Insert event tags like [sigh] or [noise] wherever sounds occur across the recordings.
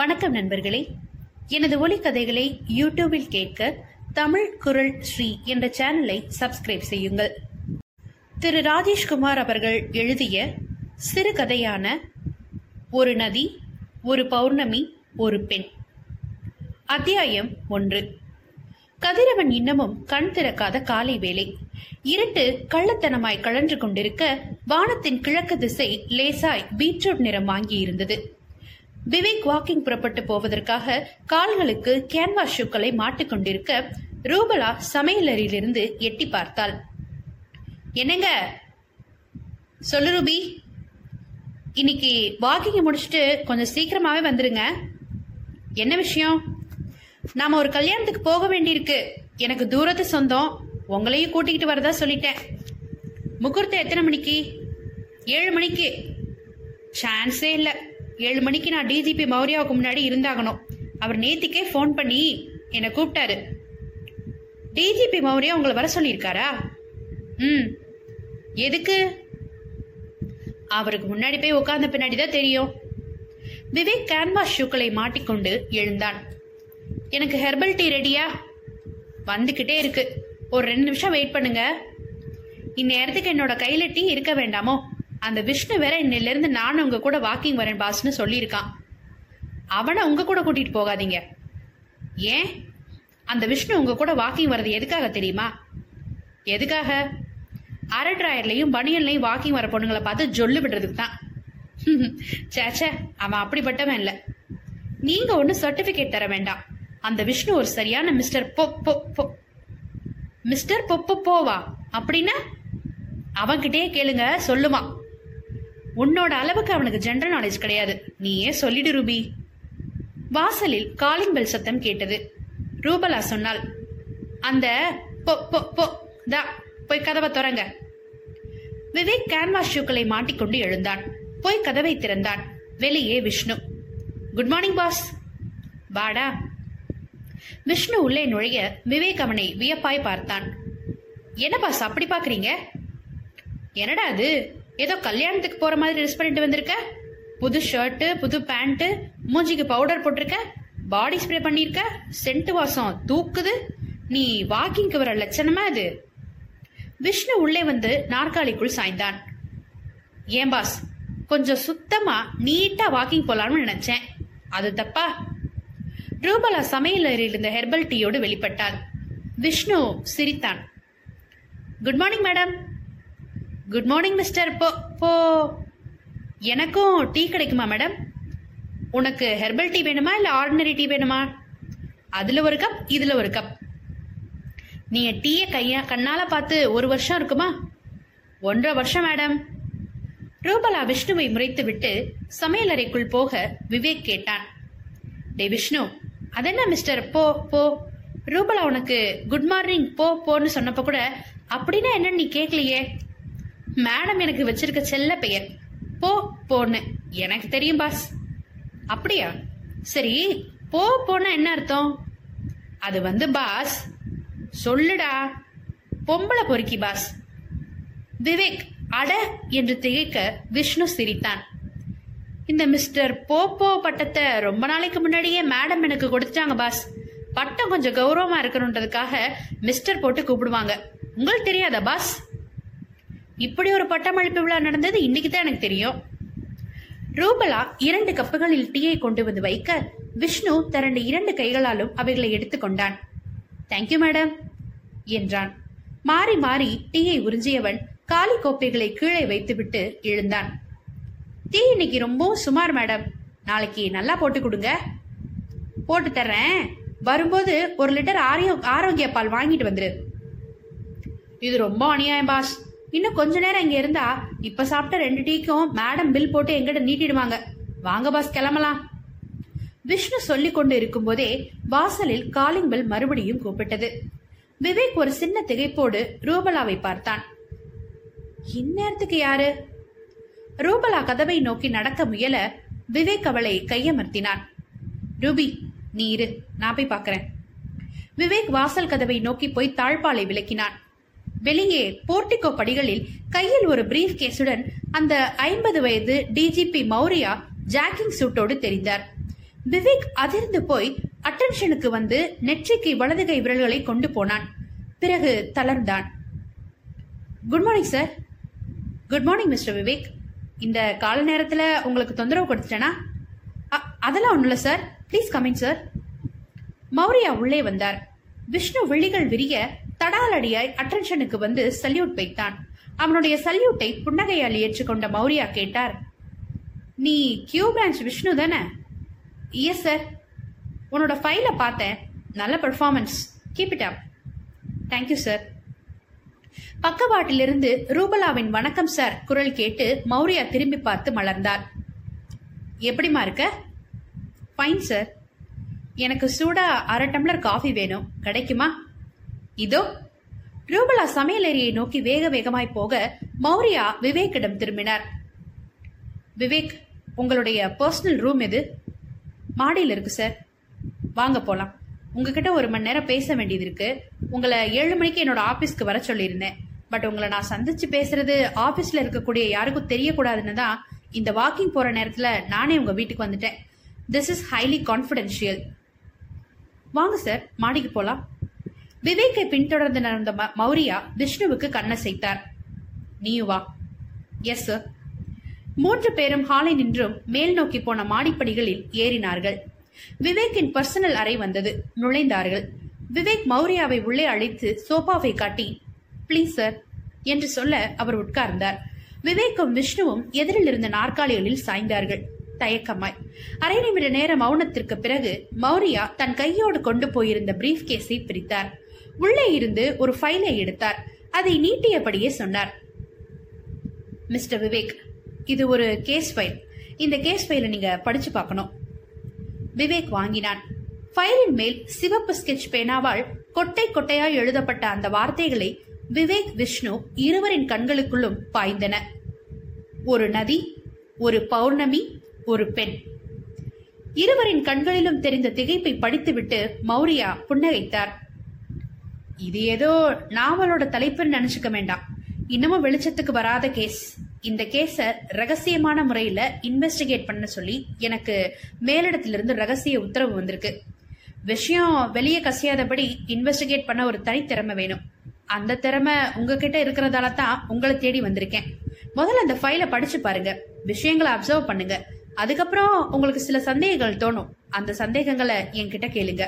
வணக்கம் நண்பர்களே. எனது ஒலிக்கதைகளை யூடியூபில் கேட்க தமிழ் குரல் ஸ்ரீ என்ற சேனலை சப்ஸ்கிரைப் செய்யுங்கள். திரு ராஜேஷ்குமார் அவர்கள் எழுதிய சிறுகதையான ஒரு நதி ஒரு பௌர்ணமி ஒரு பெண். அத்தியாயம் ஒன்று. கதிரவன் இன்னமும் கண் திறக்காத காலை வேளை. இருட்டு கள்ளத்தனமாய் கழன்று கொண்டிருக்க வானத்தின் கிழக்கு திசை லேசாய் பீட்ரூட் நிறம் வாங்கி இருந்தது விவேக் வாக்கிங் புறப்பட்டு போவதற்காக கால்களுக்கு கேன்வாஸ் ஷூக்களை மாட்டிக்கொண்டிருக்க ரூபலா சமையலறையிலிருந்து எட்டி பார்த்தாள். என்னங்க? சொல்லு ரூபி. இன்னைக்கு வாக்கிங் முடிச்சுட்டு கொஞ்சம் சீக்கிரமாவே வந்துருங்க. என்ன விஷயம்? நாம ஒரு கல்யாணத்துக்கு போக வேண்டியிருக்கு. எனக்கு தூரத்து சொந்தம். உங்களையும் கூட்டிக்கிட்டு வரதா சொல்லிட்டேன். முகூர்த்தம் எத்தனை மணிக்கு? ஏழு மணிக்கு. சான்ஸே இல்லை. ஏழு மணிக்கு நான் டிஜிபி மௌரியாவுக்கு முன்னாடி இருந்தாகணும். அவர் நேத்திக்கே ஃபோன் பண்ணி என்னை கூப்பிட்டாரு. டிஜிபி மௌரியா உங்களை வர சொல்லியிருக்காரா? ம். எதுக்கு? அவருக்கு முன்னாடி போய் உட்கார்ந்த பின்னாடி தான் தெரியும். விவேக் கேன்வாஸ் ஷூக்களை மாட்டிக்கொண்டு எழுந்தான். எனக்கு ஹெர்பல் டீ ரெடியா வந்துக்கிட்டே இருக்கு. ஒரு ரெண்டு நிமிஷம் வெயிட் பண்ணுங்க. இந்நேரத்துக்கு என்னோட கையில டீ இருக்க வேண்டாமோ? அந்த விஷ்ணு வேற இன்னிலிருந்து நானும் உங்க கூட வாக்கிங் வரேன் பாஸ்னு சொல்லியிருக்கான். அவனை உங்க கூட கூட்டிட்டு போகாதீங்க. ஏன்? அந்த விஷ்ணு உங்க கூட வாக்கிங் வர்றது எதுக்காக தெரியுமா? எதுக்காக? அரை டிராயர்லையும் பனியன்லையும் வாக்கிங் வர பொண்ணுங்களை பார்த்து ஜொல்லு விடுறதுக்கு தான். [laughs] சேச்சே அவன் அப்படிப்பட்டவன் இல்லை. நீங்க ஒன்னும் சர்டிபிகேட் தர வேண்டாம். அந்த விஷ்ணு ஒரு சரியான மிஸ்டர் பொ பொ பொ. மிஸ்டர் பொப்பு போவா. அப்படின்னா அவன்கிட்டயே கேளுங்க சொல்லுவான். உன்னோட அளவுக்கு அவனுக்கு ஜென்ரல் நாலேஜ் கிடையாது. நீயே சொல்லிடு ரூபி. வாசலில் காலிங் பெல் சத்தம் கேட்டது. ரூபலா சொன்னாள் அந்த பொ பொ பொ தா போய் கதவை திறங்க. விவேக் கேன்வாஸ் ஷூக்களை மாட்டிக்கொண்டு எழுந்தான். போய் கதவை திறந்தான். வெளியே விஷ்ணு. குட் மார்னிங் பாஸ் வாடா. விஷ்ணு உள்ளே நுழைய விவேக் அவனை வியப்பாய் பார்த்தான். என்ன பாஸ் அப்படி பாக்குறீங்க என்னடா அது? ஏதோ கல்யாணத்துக்கு போற மாதிரி ட்ரெஸ் பண்ணிட்டு வந்திருக்க? புது ஷர்ட்டு புது பேண்ட்டு மூஞ்சிக்கு பவுடர் போட்டிருக்க? பாடி ஸ்ப்ரே பண்ணிருக்க? சென்ட் வாசம் தூக்குது? நீ வாக்கிங்க்கு வர லட்சணமா அது விஷ்ணு உள்ளே வந்து நாற்காலிக்குள் சாய்ந்தான். ஏன் பாஸ் கொஞ்சம் சுத்தமா நீட்டா வாக்கிங் போலாம்னு நினைச்சேன். அது தப்பா? ரூபலா சமையல் இருந்த ஹெர்பல் டீயோடு வெளிப்பட்டாள். விஷ்ணு சிரித்தான். Good morning madam good morning mister போ போ. எனக்கும் டீ கிடைக்குமா மேடம் உனக்கு ஹெர்பல் டீ வேணுமா இல்லை ஆர்டினரி டீ வேணுமா? அதில் ஒரு கப் இதில் ஒரு கப் நீங்கள் டீயை கையா கண்ணால் பார்த்து ஒரு வருஷம் இருக்குமா? ஒன்றரை வருஷம் மேடம் ரூபலா விஷ்ணுவை முறைத்து விட்டு சமையலறைக்குள் போக விவேக் கேட்டான். டே விஷ்ணு அதென்ன மிஸ்டர் போ போ. ரூபலா உனக்கு குட் மார்னிங் போ போன்னு சொன்னப்ப கூட அப்படின்னா என்னன்னு நீ கேட்கலையே மேடம் எனக்கு வச்சிருக்க செல்ல பெயர். போ போன்னு. எனக்கு தெரியும் பாஸ். அப்படியா? சரி போ போன்னா என்ன அர்த்தம்? அது வந்து பாஸ் சொல்லுடா. பொம்பளை பொறுக்கி பாஸ். விவேக் அட என்று திகைக்க விஷ்ணு சிரித்தான். இந்த மிஸ்டர் போப்போ பட்டத்தை ரொம்ப நாளைக்கு முன்னாடியே மேடம் எனக்கு கொடுத்துட்டாங்க பாஸ். பட்டம் கொஞ்சம் கௌரவமா இருக்கணுன்றதுக்காக மிஸ்டர் போட்டு கூப்பிடுவாங்க. உங்களுக்கு தெரியாதா பாஸ்? இப்படி ஒரு பட்டமளிப்பு விழா நடந்தது இன்னைக்கு தான் எனக்கு தெரியும். ரூபலா இரண்டு கப்புகளில் டீயை கொண்டு வந்து வைக்க விஷ்ணு தரண்டு இரண்டு கைகளாலும் அவைகளை எடுத்துக்கொண்டான் தேங்க்யூ மேடம் என்றான். மாறி மாறி டீயை உறிஞ்சியவன் காலி கோப்பைகளை கீழே வைத்துவிட்டு எழுந்தான். டீ இன்னைக்கு ரொம்பவும் சுமார் மேடம் நாளைக்கு நல்லா போட்டு கொடுங்க. போட்டு தர்றேன். வரும்போது ஒரு லிட்டர் ஆரியோ ஆரோக்கிய பால் வாங்கிட்டு வந்துரு. இது ரொம்ப அநியாயம் பாஸ் இன்னும் கொஞ்ச நேரம் இங்க இருந்தா இப்ப சாப்பிட்ட ரெண்டு டீக்கும் மேடம் பில் போட்டு எங்கிட்ட நீட்டிடுவாங்க. வாங்க பாஸ் கிளம்பலாம். விஷ்ணு சொல்லிக் கொண்டு இருக்கும்போதே வாசலில் காலிங் பெல் மறுபடியும் கூப்பிட்டது. விவேக் ஒரு சின்ன திகைப்போடு ரூபலாவை பார்த்தான். இந்நேரத்துக்கு யாரு? ரூபலா கதவை நோக்கி நடக்க முயல விவேக் அவளை கையமர்த்தினான். ரூபி நீ இரு நான் போய் பார்க்கறேன். விவேக் வாசல் கதவை நோக்கி போய் தாழ்பாலை விளக்கினான். வெளியே போர்டிகோ படிகளில் கையில் ஒரு பிரீஃப் கேஸுடன் அந்த ஐம்பது வயது டிஜிபி மௌரியா ஜாக்கிங் சூட்டோடு தெரிந்தார். விவேக் அதிர்ந்து போய் அட்டென்ஷனுக்கு வந்து நெற்றிக்கு வலது கை விரல்களை கொண்டு போனான். பிறகு தளர்ந்தான். Good morning sir good morning mister Vivek இந்த கால நேரத்தில் உங்களுக்கு தொந்தரவு கொடுத்துட்டேனா? அ- அதெல்லாம் ஒன்றும் இல்லை sir please coming sir Maurya உள்ளே வந்தார். விஷ்ணு விழிகள் விரிய தடாலடியாய் அட்டென்ஷனுக்கு வந்து சல்யூட் வைத்தான். அவனுடைய சல்யூட்டை புன்னகையால் ஏற்றுக்கொண்ட மௌரியா கேட்டார். நீ கியூ பிரான்ச் விஷ்ணு தானே? எஸ் சார் உன்னோட ஃபைலை பார்த்தேன். நல்ல performance keep it up thank you sir பக்கவாட்டிலிருந்து ரூபலாவின் வணக்கம் சார் குரல் கேட்டு மௌரியா திரும்பி பார்த்து மலர்ந்தார் எப்படிமா இருக்க? ஃபைன் சார் எனக்கு சூடா அரை டம்ளர் காஃபி வேணும். கிடைக்குமா? இதோ ரூபலா சமையலறையை நோக்கி வேக வேகமாய் போக மௌரியா விவேக்கிடம் திரும்பினார். விவேக் உங்களுடைய பர்சனல் ரூம் எது? மாடியில் இருக்கு சார் வாங்க போலாம். உங்ககிட்ட ஒரு மணி நேரம் பேச வேண்டியது இருக்கு. உங்களை ஏழு மணிக்கு என்னோட ஆபீஸ்க்கு வர சொல்லியிருந்தேன். பட் உங்களை நான் சந்திச்சு பேசுறது ஆபீஸ்ல இருக்கக்கூடிய யாருக்கும் தெரியக்கூடாதுன்னு தான் இந்த வாக்கிங் போற நேரத்துல நானே உங்க வீட்டுக்கு வந்துட்டேன். திஸ் இஸ் ஹைலி கான்ஃபிடென்ஷியல் வாங்க சார் மாடிக்கு போலாம். விவேக்கை பின்தொடர்ந்து நடந்த ம- மௌரியா விஷ்ணுவுக்கு கண்ணசைத்தார். நீயும் வா. எஸ் சார் மூன்று பேரும் ஹாலை நின்றும் மேல் நோக்கி போன மாடிப்படிகளில் ஏறினார்கள். விவேக்கின் பர்சனல் அறை வந்தது. நுழைந்தார்கள். விவேக் மௌரியாவை உள்ளே அழைத்து சோபாவை காட்டி ப்ளீஸ் சார் என்று சொல்ல அவர் உட்கார்ந்தார். விவேக்கும் விஷ்ணுவும் எதிரில் இருந்த நாற்காலிகளில் சாய்ந்தார்கள். தயக்கமாய். அரை நிமிட நேர மௌனத்திற்கு பிறகு மௌரியா தன் கையோடு கொண்டு போயிருந்த பிரீஃப் கேஸை பிரித்தார். உள்ளே இருந்து ஒரு ஃபைலை எடுத்தார். அதை நீட்டியபடியே சொன்னார். மிஸ்டர் விவேக் இது ஒரு கேஸ் ஃபைல் இந்த கேஸ் ஃபைலை நீங்க படிச்சு பார்க்கணும். விவேக் வாங்கினான். ஃபைலின் மேல் சிவப்பு ஸ்கெட்ச் பேனாவால் கொட்டை கொட்டையாய் எழுதப்பட்ட அந்த வார்த்தைகளை விவேக் விஷ்ணு இருவரின் கண்களுக்குள்ளும் பாய்ந்தன. ஒரு நதி ஒரு பௌர்ணமி ஒரு பெண். இருவரின் கண்களிலும் தெரிந்த திகைப்பை படித்துவிட்டு மௌரியா புன்னகைத்தார். இது ஏதோ நாவலோட தலைப்புன்னு நினைச்சுக்க வேண்டாம். இன்னமும் வெளிச்சத்துக்கு வராத கேஸ் இந்த கேஸ ரகசியமான முறையில இன்வெஸ்டிகேட் பண்ண சொல்லி எனக்கு மேலிடத்திலிருந்து ரகசிய உத்தரவு வந்திருக்கு. விஷயம் வெளியே கசியாதபடி இன்வெஸ்டிகேட் பண்ண ஒரு தனித்திறமை வேணும். அந்த திறமை உங்ககிட்ட இருக்கிறதால தான் உங்களை தேடி வந்திருக்கேன். முதல்ல அந்த ஃபைலை படிச்சு பாருங்க. விஷயங்களை அப்சர்வ் பண்ணுங்க. அதுக்கப்புறம் உங்களுக்கு சில சந்தேகங்கள் தோணும். அந்த சந்தேகங்களை என்கிட்ட கேளுங்க.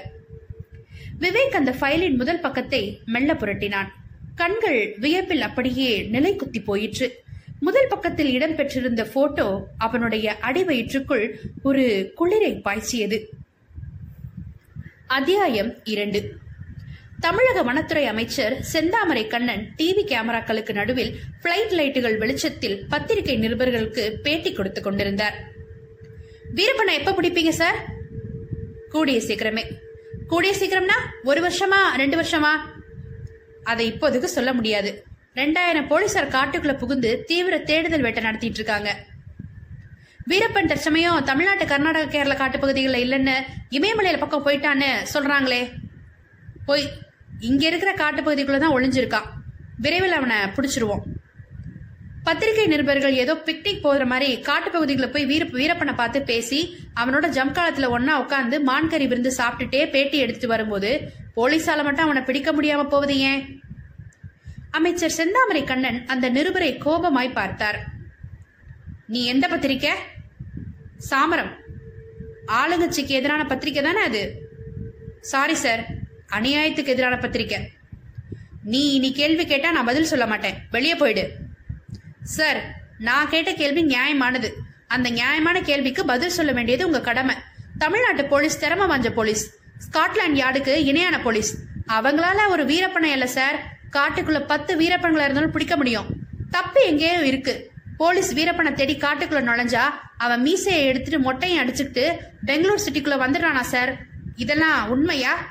விவேக் அந்த ஃபைலின் முதல் பக்கத்தை மெல்ல புரட்டினான். கண்கள் வியப்பில் அப்படியே நிலை குத்தி போயிற்று. முதல் பக்கத்தில் இடம்பெற்றிருந்த போட்டோ அவனுடைய அடிவயிற்றுக்குள் ஒரு குளிரை பாய்ச்சியது. அத்தியாயம் இரண்டு. தமிழக வனத்துறை அமைச்சர் செந்தாமரை கண்ணன் டிவி கேமராக்களுக்கு நடுவில் பிளைட் லைட்டுகள் வெளிச்சத்தில் பத்திரிகை நிருபர்களுக்கு பேட்டி கொடுத்துக் கொண்டிருந்தார். வீரப்பனை எப்ப பிடிப்பீங்க சார் கூடிய சீக்கிரமே. கூடிய சீக்கிரம்னா ஒரு வருஷமா ரெண்டு வருஷமா? அதை இப்போதைக்கு சொல்ல முடியாது. ரெண்டாயிரம் போலீசார் காட்டுக்குள்ள புகுந்து தீவிர தேடுதல் வேட்டை நடத்திட்டு இருக்காங்க. வீரப்பன் தற்சமயம் தமிழ்நாட்டு கர்நாடக கேரள காட்டுப்பகுதிகளில் இல்லைன்னு இமயமலையில பக்கம் போயிட்டான்னு சொல்றாங்களே. போய் இங்க இருக்கிற காட்டுப்பகுதிக்குள்ள தான் ஒளிஞ்சிருக்கான். விரைவில் அவனை பிடிச்சிருவோம். பத்திரிகை நிருபர்கள் ஏதோ பிக்னிக் போகிற மாதிரி காட்டுப்பகுதிகளை போய் வீர வீரப்பனை பார்த்து பேசி அவனோட ஜம்காலத்துல ஒன்னா உட்காந்து மான்கறி விருந்து சாப்பிட்டுட்டே பேட்டி எடுத்துட்டு வரும்போது போலீஸால மட்டும் அவனை பிடிக்க முடியாம போவது ஏன்? அமைச்சர் செந்தாமரை கண்ணன் அந்த நிருபரை கோபமாய் பார்த்தார். நீ எந்த பத்திரிக்கை? சாமரம். ஆளுங்கட்சிக்கு எதிரான பத்திரிக்கை தானே அது? சாரி சார் அநியாயத்துக்கு எதிரான பத்திரிக்கை. நீ நீ கேள்வி கேட்டா நான் பதில் சொல்ல மாட்டேன். வெளியே போயிடு. சார் நான் கேட்ட கேள்வி நியாயமானது. அந்த நியாயமான கேள்விக்கு பதில் சொல்ல வேண்டியது உங்க கடமை. தமிழ்நாட்டு போலீஸ் திறமை வாஞ்ச போலீஸ். ஸ்காட்லாந்து யார்டுக்கு இணையான போலீஸ். அவங்களால ஒரு வீரப்பனை இல்ல சார். காட்டுக்குள்ள பத்து வீரப்பன்களா இருந்தாலும் பிடிக்க முடியும். தப்பு எங்கேயோ இருக்கு. போலீஸ் வீரப்பனை தேடி காட்டுக்குள்ள நுழைஞ்சா அவன் மீசையை எடுத்துட்டு மொட்டையை அடிச்சுக்கிட்டு பெங்களூர் சிட்டிக்குள்ள வந்துடுறானா சார்? இதெல்லாம் உண்மையா?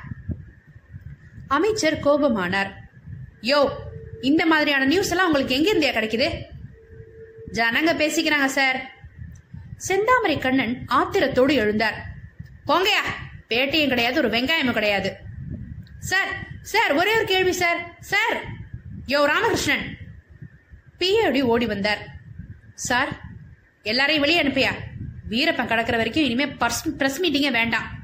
அமைச்சர் கோபமானார். யோ இந்த மாதிரியான நியூஸ் எல்லாம் உங்களுக்கு எங்க இருந்தியா கிடைக்குது? ஜனங்க பேசிக்கிறாங்க சார். செந்தாமரை கண்ணன் ஆத்திரத்தோடு எழுந்தார். போங்கயா பேட்டியும் கிடையாது ஒரு வெங்காயமும் கிடையாது. சார் சார் ஒரே ஒரு கேள்வி சார். சார் யோ ராமகிருஷ்ணன். பிஏடி ஓடி வந்தார். சார் எல்லாரையும் வெளியே அனுப்பியா? வீரப்பன் கடக்கிற வரைக்கும் இனிமே பர்ஸ் பிரஸ் மீட்டிங்கே வேண்டாம்.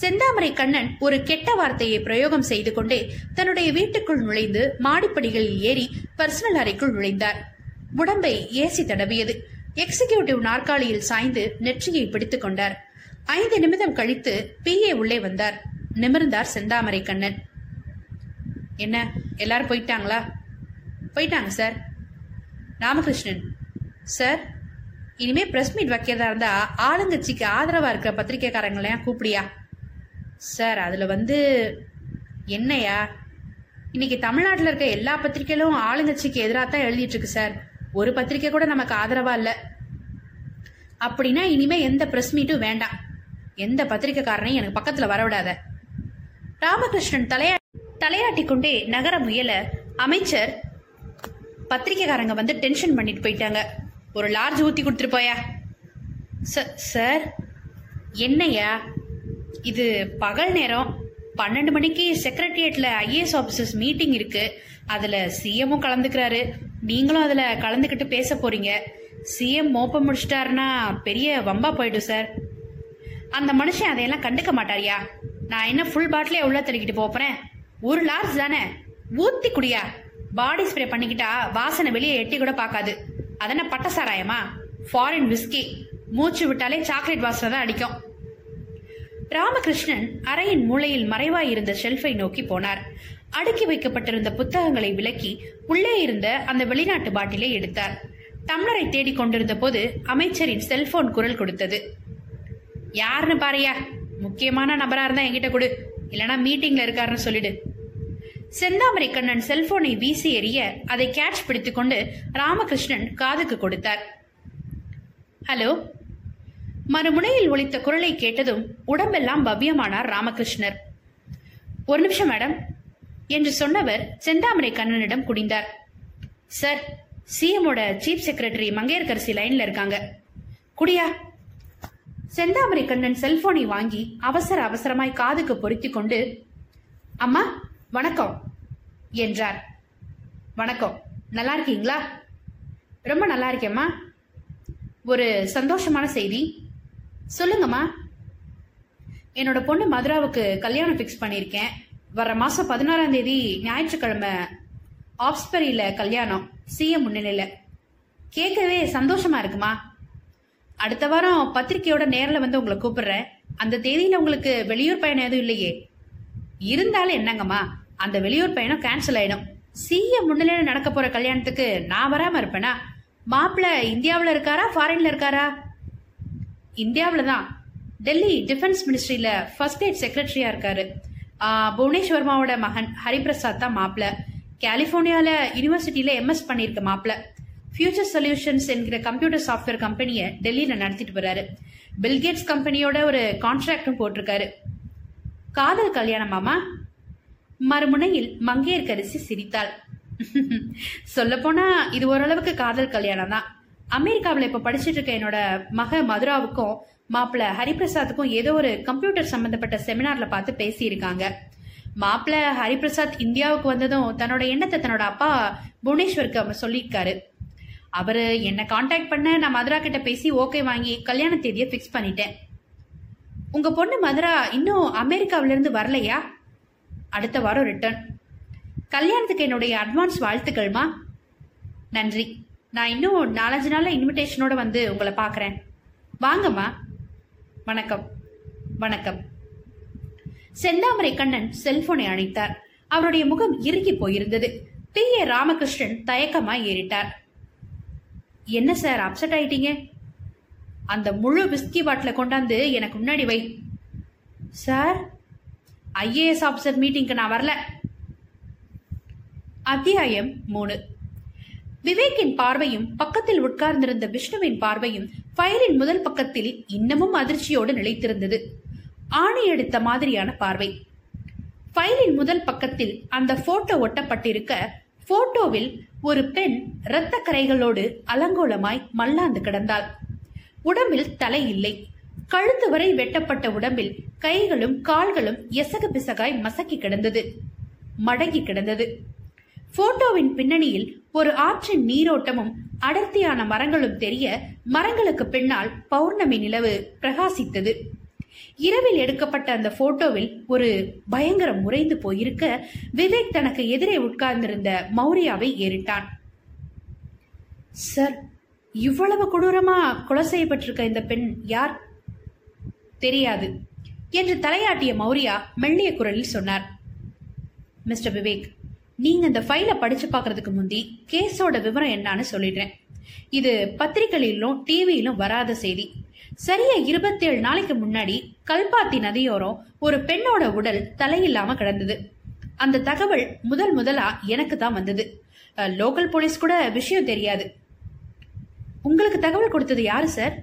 செந்தாமரை கண்ணன் ஒரு கெட்ட வார்த்தையை பிரயோகம் செய்து கொண்டே தன்னுடைய வீட்டுக்குள் நுழைந்து மாடிப்படிகளில் ஏறி பர்சனல் அறைக்குள் நுழைந்தார். உடம்பை ஏசி தடவியது. எக்ஸிகியூட்டிவ் நாற்காலியில் சாய்ந்து நெற்றியை பிடித்துக் கொண்டார். ஐந்து நிமிடம் கழித்து பிஏ உள்ளே வந்தார். நிமிர்ந்தார் செந்தாமரை கண்ணன். என்ன எல்லாரும் போயிட்டாங்களா? போயிட்டாங்க சார் ராமகிருஷ்ணன். சார் இனிமே பிரஸ் மீட் வைக்கிறதா இருந்தா ஆளுங்கட்சிக்கு ஆதரவா இருக்கிற பத்திரிக்கைக்காரங்களையும் கூப்பிடியா? சார் அதில் வந்து என்னையா? இன்னைக்கு தமிழ்நாட்டில் இருக்க எல்லா பத்திரிகைகளும் ஆளுங்கட்சிக்கு எதிராக தான் எழுதிட்டு இருக்கு சார். ஒரு பத்திரிக்கை கூட நமக்கு ஆதரவா இல்லை. அப்படின்னா இனிமே எந்த பிரஸ் மீட்டும் வேண்டாம். எந்த பத்திரிக்கைக்காரனையும் எனக்கு பக்கத்துல வரவிடாத ராமகிருஷ்ணன் தலையா தலையாட்டி கொண்டே நகர முயல அமைச்சர் பத்திரிக்கைக்காரங்க வந்து டென்ஷன் பண்ணிட்டு போயிட்டாங்க. ஒரு லார்ஜ் ஊத்தி கொடுத்துட்டு போயா. ச- சார் என்னையா? இது பகல் நேரம். பன்னெண்டு மணிக்கு செக்ரட்டரியேட்ல ஐஏஎஸ் ஆபீசர்ஸ் மீட்டிங் இருக்கு. அதுல சிஎம்மும் கலந்துக்கிறாரு. நீங்களும் அதுல கலந்துக்கிட்டு பேச போறீங்க. சிஎம் மோப்ப முடிச்சிட்டாருன்னா பெரிய வம்பா போயிடும் சார் அந்த மனுஷன் அதையெல்லாம் கண்டுக்க மாட்டாரியா? நான் என்ன ஃபுல் பாட்டிலே உள்ள தள்ளிக்கிட்டு போறேன்? ஒரு லார்ஜ் தானே? ஊத்தி குடியா? பாடி ஸ்ப்ரே பண்ணிக்கிட்டா வாசனை வெளியே எட்டி கூட பார்க்காது. அதென்ன பட்ட சாராயமா ஃபாரின் விஸ்கி மூச்சு விட்டாலே சாக்லேட் வாசனை தான் அடிக்கும். ராமகிருஷ்ணன் அறையின் மூலையில் மறைவாய் இருந்த ஷெல்ஃபை நோக்கி போனார். அடுக்கி வைக்கப்பட்டிருந்த புத்தகங்களை விலக்கி உள்ளே இருந்த அந்த வெளிநாட்டு பாட்டிலை எடுத்தார். டம்ளரை தேடிக் கொண்டிருந்த போது அமைச்சரின் செல்போன் குரல் கொடுத்தது. யாருன்னு பாரியா முக்கியமான நபரா இருந்தா என்கிட்ட கொடு. இல்லனா மீட்டிங்ல இருக்காருன்னு சொல்லிடு. செந்தாமரை கண்ணன் செல்போனை வீசி எறிய அதை கேட்ச் பிடித்துக்கொண்டு ராமகிருஷ்ணன் காதுக்கு கொடுத்தார். ஹலோ மறுமுனையில் ஒழித்த குரலை கேட்டதும் உடம்பெல்லாம் பவ்யமானார் ராமகிருஷ்ணர். ஒரு நிமிஷம் மேடம் என்று சொன்னவர் செந்தாமரை கண்ணனிடம் குடிந்தார். சார் சிஎமோட சீஃப் செக்ரட்டரி மங்கையர்கரசி லைன்ல இருக்காங்க. குடியா. செந்தாமரை கண்ணன் செல்போனை வாங்கி அவசர அவசரமாய் காதுக்கு பொருத்திக் கொண்டு அம்மா வணக்கம் என்றார். வணக்கம் நல்லா இருக்கீங்களா? ரொம்ப நல்லா இருக்கேம்மா. ஒரு சந்தோஷமான செய்தி. சொல்லுங்கம்மா. என்னோட பொண்ணு மதுராவுக்கு கல்யாணம் ஃபிக்ஸ் பண்ணியிருக்கேன். வர மாசம் பதினாறாம் தேதி ஞாயிற்றுக்கிழமை ஆப்ஸ்பரியில கல்யாணம் சிஎம் முன்னிலையில. கேட்கவே சந்தோஷமா இருக்குமா? அடுத்த வாரம் பத்திரிக்கையோட நேரில் வந்து உங்களை கூப்பிடுறேன். அந்த தேதியில உங்களுக்கு வெளியூர் பயணம் எதுவும் இல்லையே. இருந்தாலும் என்னங்கம்மா அந்த வெளியூர் பயணம் கேன்சல் ஆயிடும். சிஎம் முன்னிலையில நடக்க போற கல்யாணத்துக்கு நான் வராம இருப்பேனா? மாப்பிள்ள இந்தியாவில் இருக்காரா ஃபாரின்ல இருக்காரா? இந்தியாவில் தான் டெல்லி டிஃபென்ஸ் மினிஸ்ட்ரியில் ஃபர்ஸ்ட் எய்ட் செக்ரட்டரியாக இருக்காரு. ஆஹ், புவனேஷ் வர்மாவோட மகன் ஹரிபிரசாத் தான் மாப்பிள்ள கலிஃபோர்னியாவில் யூனிவர்சிட்டியில் எம்எஸ் பண்ணியிருக்க மாப்பிள்ள ஃபியூச்சர் சொல்யூஷன்ஸ் என்கிற கம்ப்யூட்டர் சாஃப்ட்வேர் கம்பெனியை டெல்லியில் நடத்திட்டு வர்றாரு பில்கேட்ஸ் கம்பெனியோட ஒரு கான்ட்ராக்டும் போட்டிருக்காரு. காதல் கல்யாணமாமா மறுமுனையில் மங்கையர்கரிசி சிரித்தாள். [laughs] சொல்லப்போனா இது ஓரளவுக்கு காதல் கல்யாணம் தான். அமெரிக்காவில் இப்போ படிச்சுட்டு இருக்க என்னோட மக மதுராவுக்கும் மாப்பிள்ள ஹரிபிரசாத்துக்கும் ஏதோ ஒரு கம்ப்யூட்டர் சம்பந்தப்பட்ட செமினார்ல பார்த்து பேசியிருக்காங்க. மாப்பிள்ள ஹரிபிரசாத் இந்தியாவுக்கு வந்ததும் தன்னோட எண்ணத்தை தன்னோட அப்பா புவனேஸ்வருக்கு அவர் சொல்லியிருக்காரு. அவர் என்னை காண்டாக்ட் பண்ண நான் மதுரா கிட்ட பேசி ஓகே வாங்கி கல்யாண தேதியை ஃபிக்ஸ் பண்ணிட்டேன். உங்க பொண்ணு மதுரா இன்னும் அமெரிக்காவிலிருந்து வரலையா? அடுத்த வாரம் ரிட்டர்ன் கல்யாணத்துக்கு என்னுடைய அட்வான்ஸ் வாழ்த்துக்கள்மா? நன்றி. நான் இன்னும் நாலஞ்சு நாளில் இன்விடேஷனோட வந்து உங்களை பார்க்குறேன். வாங்கம்மா. வணக்கம். வணக்கம். செந்தாமரை கண்ணன் செல்போனை அணைத்தார். அவருடைய முகம் இறுகி போயிருந்தது. பி. ஏ. ராமகிருஷ்ணன் தயக்கமா ஏறிட்டார். என்ன சார் அப்செட் ஆயிட்டீங்க? அந்த முழு விஸ்கி பாட்டில கொண்டாந்து எனக்கு முன்னாடி வை. சார் ஐஏஎஸ் ஆபீசர் மீட்டிங்க்கு நான் வரல. அத்தியாயம் மூணு. விவேக்கின் பார்வையும் பக்கத்தில் உட்கார்ந்திருந்த விஷ்ணுவின் பார்வையும் ஃபைலின் முதல் பக்கத்தில் இன்னமும் அதிர்ச்சியோடு நிலைத்திருந்தது. ஆணி எடுத்த மாதிரியான பார்வை. ஃபைலின் முதல் பக்கத்தில் அந்த போட்டோ ஒட்டப்பட்டிருக்க போட்டோவில் ஒரு பெண் இரத்த கரைகளோடு அலங்கோலமாய் மல்லாந்து கிடந்தாள். உடம்பில் தலை இல்லை. கழுத்து வரை வெட்டப்பட்ட உடம்பில் கைகளும் கால்களும் எசகு பிசகாய் மசக்கி கிடந்தது. மடங்கி கிடந்தது. போட்டோவின் பின்னணியில் ஒரு ஆற்றின் நீரோட்டமும் அடர்த்தியான மரங்களும் தெரிய மரங்களுக்கு பின்னால் பௌர்ணமி நிலவு பிரகாசித்தது. இரவில் எடுக்கப்பட்ட அந்த போட்டோவில் ஒரு பயங்கரம் உறைந்து போயிருக்க விவேக் தனக்கு எதிரே உட்கார்ந்திருந்த மௌரியாவை ஏறிட்டான். சார் இவ்வளவு கொடூரமா கொலை செய்யப்பட்டிருக்க இந்த பெண் யார்? தெரியாது என்று தலையாட்டிய மௌரியா மெல்லிய குரலில் சொன்னார். மிஸ்டர் விவேக் நீங்க இந்த ஃபைலை படிச்சு பார்க்கறதுக்கு முந்தி கேஸோட விவரம் என்னன்னு சொல்லிடுறேன். இது பத்திரிகைகளிலும் டிவியிலும் வராத செய்தி. சரியா இருபத்தேழு நாளைக்கு முன்னாடி கல்பாத்தி நதியோரம் ஒரு பெண்ணோட உடல் தலையில்லாம கிடந்தது. அந்த தகவல் முதல் முதலா எனக்கு தான் வந்தது. லோக்கல் போலீஸ் கூட விஷயம் தெரியாது. உங்களுக்கு தகவல் கொடுத்தது யாரு சார்